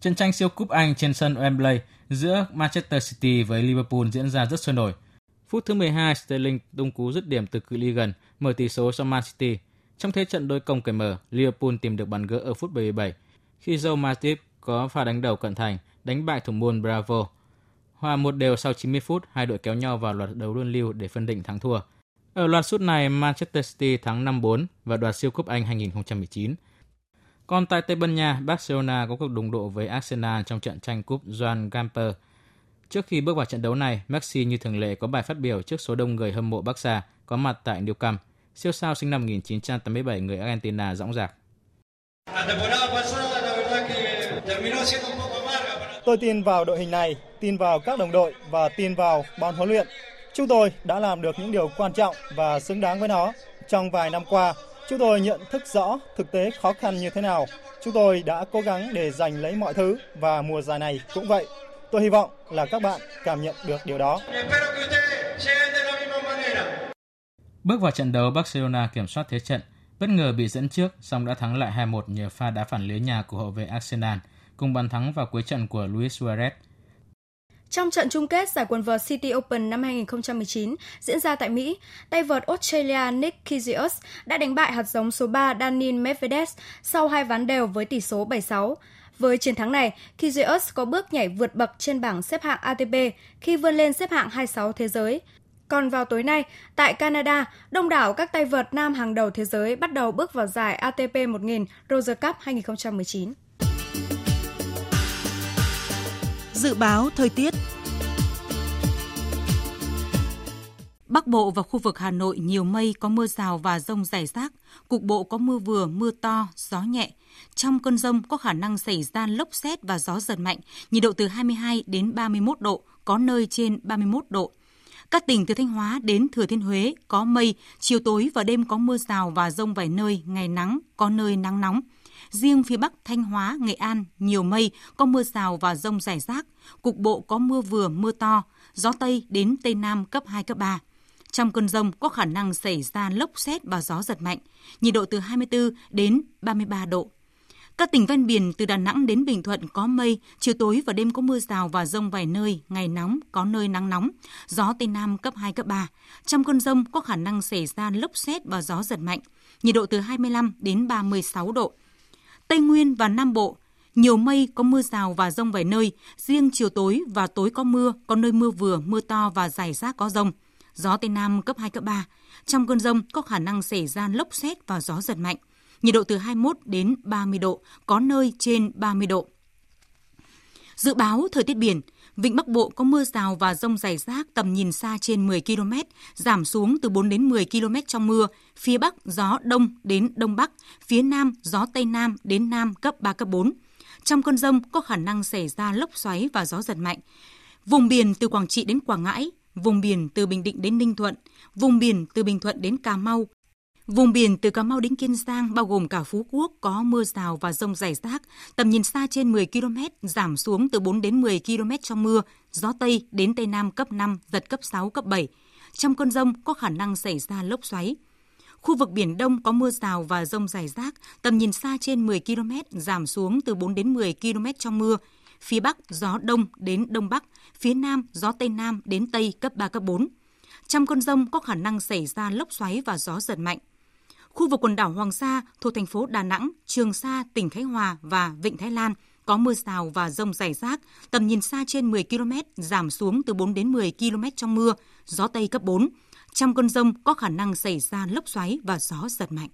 Speaker 38: Trận tranh siêu cúp Anh trên sân Wembley giữa Manchester City với Liverpool diễn ra rất sôi nổi. Phút thứ 12, Sterling tung cú dứt điểm từ cự ly gần, mở tỷ số cho Man City. Trong thế trận đôi công cởi mở, Liverpool tìm được bàn gỡ ở phút 77 khi Joe Matip có pha đánh đầu cận thành, đánh bại thủ môn Bravo. Hòa một đều sau 90 phút, hai đội kéo nhau vào loạt đấu luân lưu để phân định thắng thua. Ở loạt sút này, Manchester City thắng 5-4 và đoạt siêu cúp Anh 2019. Còn tại Tây Ban Nha, Barcelona có cuộc đụng độ với Arsenal trong trận tranh cúp Joan Gamper. Trước khi bước vào trận đấu này, Messi như thường lệ có bài phát biểu trước số đông người hâm mộ Barca có mặt tại Nou Camp. Siêu sao sinh năm 1987 người Argentina dõng dạc.
Speaker 40: Tôi tin vào đội hình này, tin vào các đồng đội và tin vào ban huấn luyện. Chúng tôi đã làm được những điều quan trọng và xứng đáng với nó. Trong vài năm qua, chúng tôi nhận thức rõ thực tế khó khăn như thế nào. Chúng tôi đã cố gắng để giành lấy mọi thứ và mùa giải này cũng vậy. Tôi hy vọng là các bạn cảm nhận được điều đó.
Speaker 38: Bước vào trận đấu, Barcelona kiểm soát thế trận, bất ngờ bị dẫn trước, song đã thắng lại 2-1 nhờ pha đá phản lưới nhà của hậu vệ Arsenal, cùng bàn thắng vào cuối trận của Luis Suarez.
Speaker 39: Trong trận chung kết giải quần vợt City Open năm 2019 diễn ra tại Mỹ, tay vợt Australia Nick Kyrgios đã đánh bại hạt giống số 3 Daniil Medvedev sau hai ván đều với tỷ số 7-6. Với chiến thắng này, Kyrgios có bước nhảy vượt bậc trên bảng xếp hạng ATP khi vươn lên xếp hạng 26 thế giới. Còn vào tối nay, tại Canada, đông đảo các tay vợt nam hàng đầu thế giới bắt đầu bước vào giải ATP 1000 Roger Cup 2019.
Speaker 5: Dự báo thời tiết Bắc Bộ và khu vực Hà Nội nhiều mây có mưa rào và rông rải rác, cục bộ có mưa vừa, mưa to, gió nhẹ. Trong cơn rông có khả năng xảy ra lốc xét và gió giật mạnh, nhiệt độ từ 22 đến 31 độ, có nơi trên 31 độ. Các tỉnh từ Thanh Hóa đến Thừa Thiên Huế có mây, chiều tối và đêm có mưa rào và rông vài nơi, ngày nắng, có nơi nắng nóng. Riêng phía Bắc Thanh Hóa, Nghệ An nhiều mây, có mưa rào và rông rải rác, cục bộ có mưa vừa, mưa to, gió Tây đến Tây Nam cấp 2, cấp 3. Trong cơn rông có khả năng xảy ra lốc xét và gió giật mạnh, nhiệt độ từ 24 đến 33 độ. Các tỉnh ven biển từ Đà Nẵng đến Bình Thuận có mây, chiều tối và đêm có mưa rào và rông vài nơi, ngày nóng, có nơi nắng nóng, gió Tây Nam cấp 2, cấp 3. Trong cơn rông có khả năng xảy ra lốc xét và gió giật mạnh, nhiệt độ từ 25 đến 36 độ. Tây Nguyên và Nam Bộ, nhiều mây có mưa rào và rông vài nơi, riêng chiều tối và tối có mưa, có nơi mưa vừa, mưa to và rải rác có rông. Gió Tây Nam cấp 2, cấp 3. Trong cơn rông có khả năng xảy ra lốc xét và gió giật mạnh. Nhiệt độ từ 21 đến 30 độ, có nơi trên 30 độ. Dự báo thời tiết biển, Vịnh Bắc Bộ có mưa rào và rông rải rác tầm nhìn xa trên 10 km, giảm xuống từ 4 đến 10 km trong mưa. Phía Bắc gió Đông đến Đông Bắc, phía Nam gió Tây Nam đến Nam cấp 3, cấp 4. Trong cơn rông có khả năng xảy ra lốc xoáy và gió giật mạnh. Vùng biển từ Quảng Trị đến Quảng Ngãi, vùng biển từ Bình Định đến Ninh Thuận, vùng biển từ Bình Thuận đến Cà Mau, Vùng biển từ Cà Mau đến Kiên Giang bao gồm cả Phú Quốc có mưa rào và rông rải rác, tầm nhìn xa trên 10 km, giảm xuống từ 4 đến 10 km trong mưa, gió Tây đến Tây Nam cấp 5, giật cấp 6, cấp 7. Trong cơn rông có khả năng xảy ra lốc xoáy. Khu vực Biển Đông có mưa rào và rông rải rác, tầm nhìn xa trên 10 km, giảm xuống từ 4 đến 10 km trong mưa. Phía Bắc gió Đông đến Đông Bắc, phía Nam gió Tây Nam đến Tây cấp 3, cấp 4. Trong cơn rông có khả năng xảy ra lốc xoáy và gió giật mạnh. Khu vực quần đảo Hoàng Sa thuộc thành phố Đà Nẵng, Trường Sa, tỉnh Khánh Hòa và Vịnh Thái Lan có mưa rào và rông rải rác, tầm nhìn xa trên 10 km, giảm xuống từ 4 đến 10 km trong mưa, gió Tây cấp 4. Trong cơn rông có khả năng xảy ra lốc xoáy và gió giật mạnh.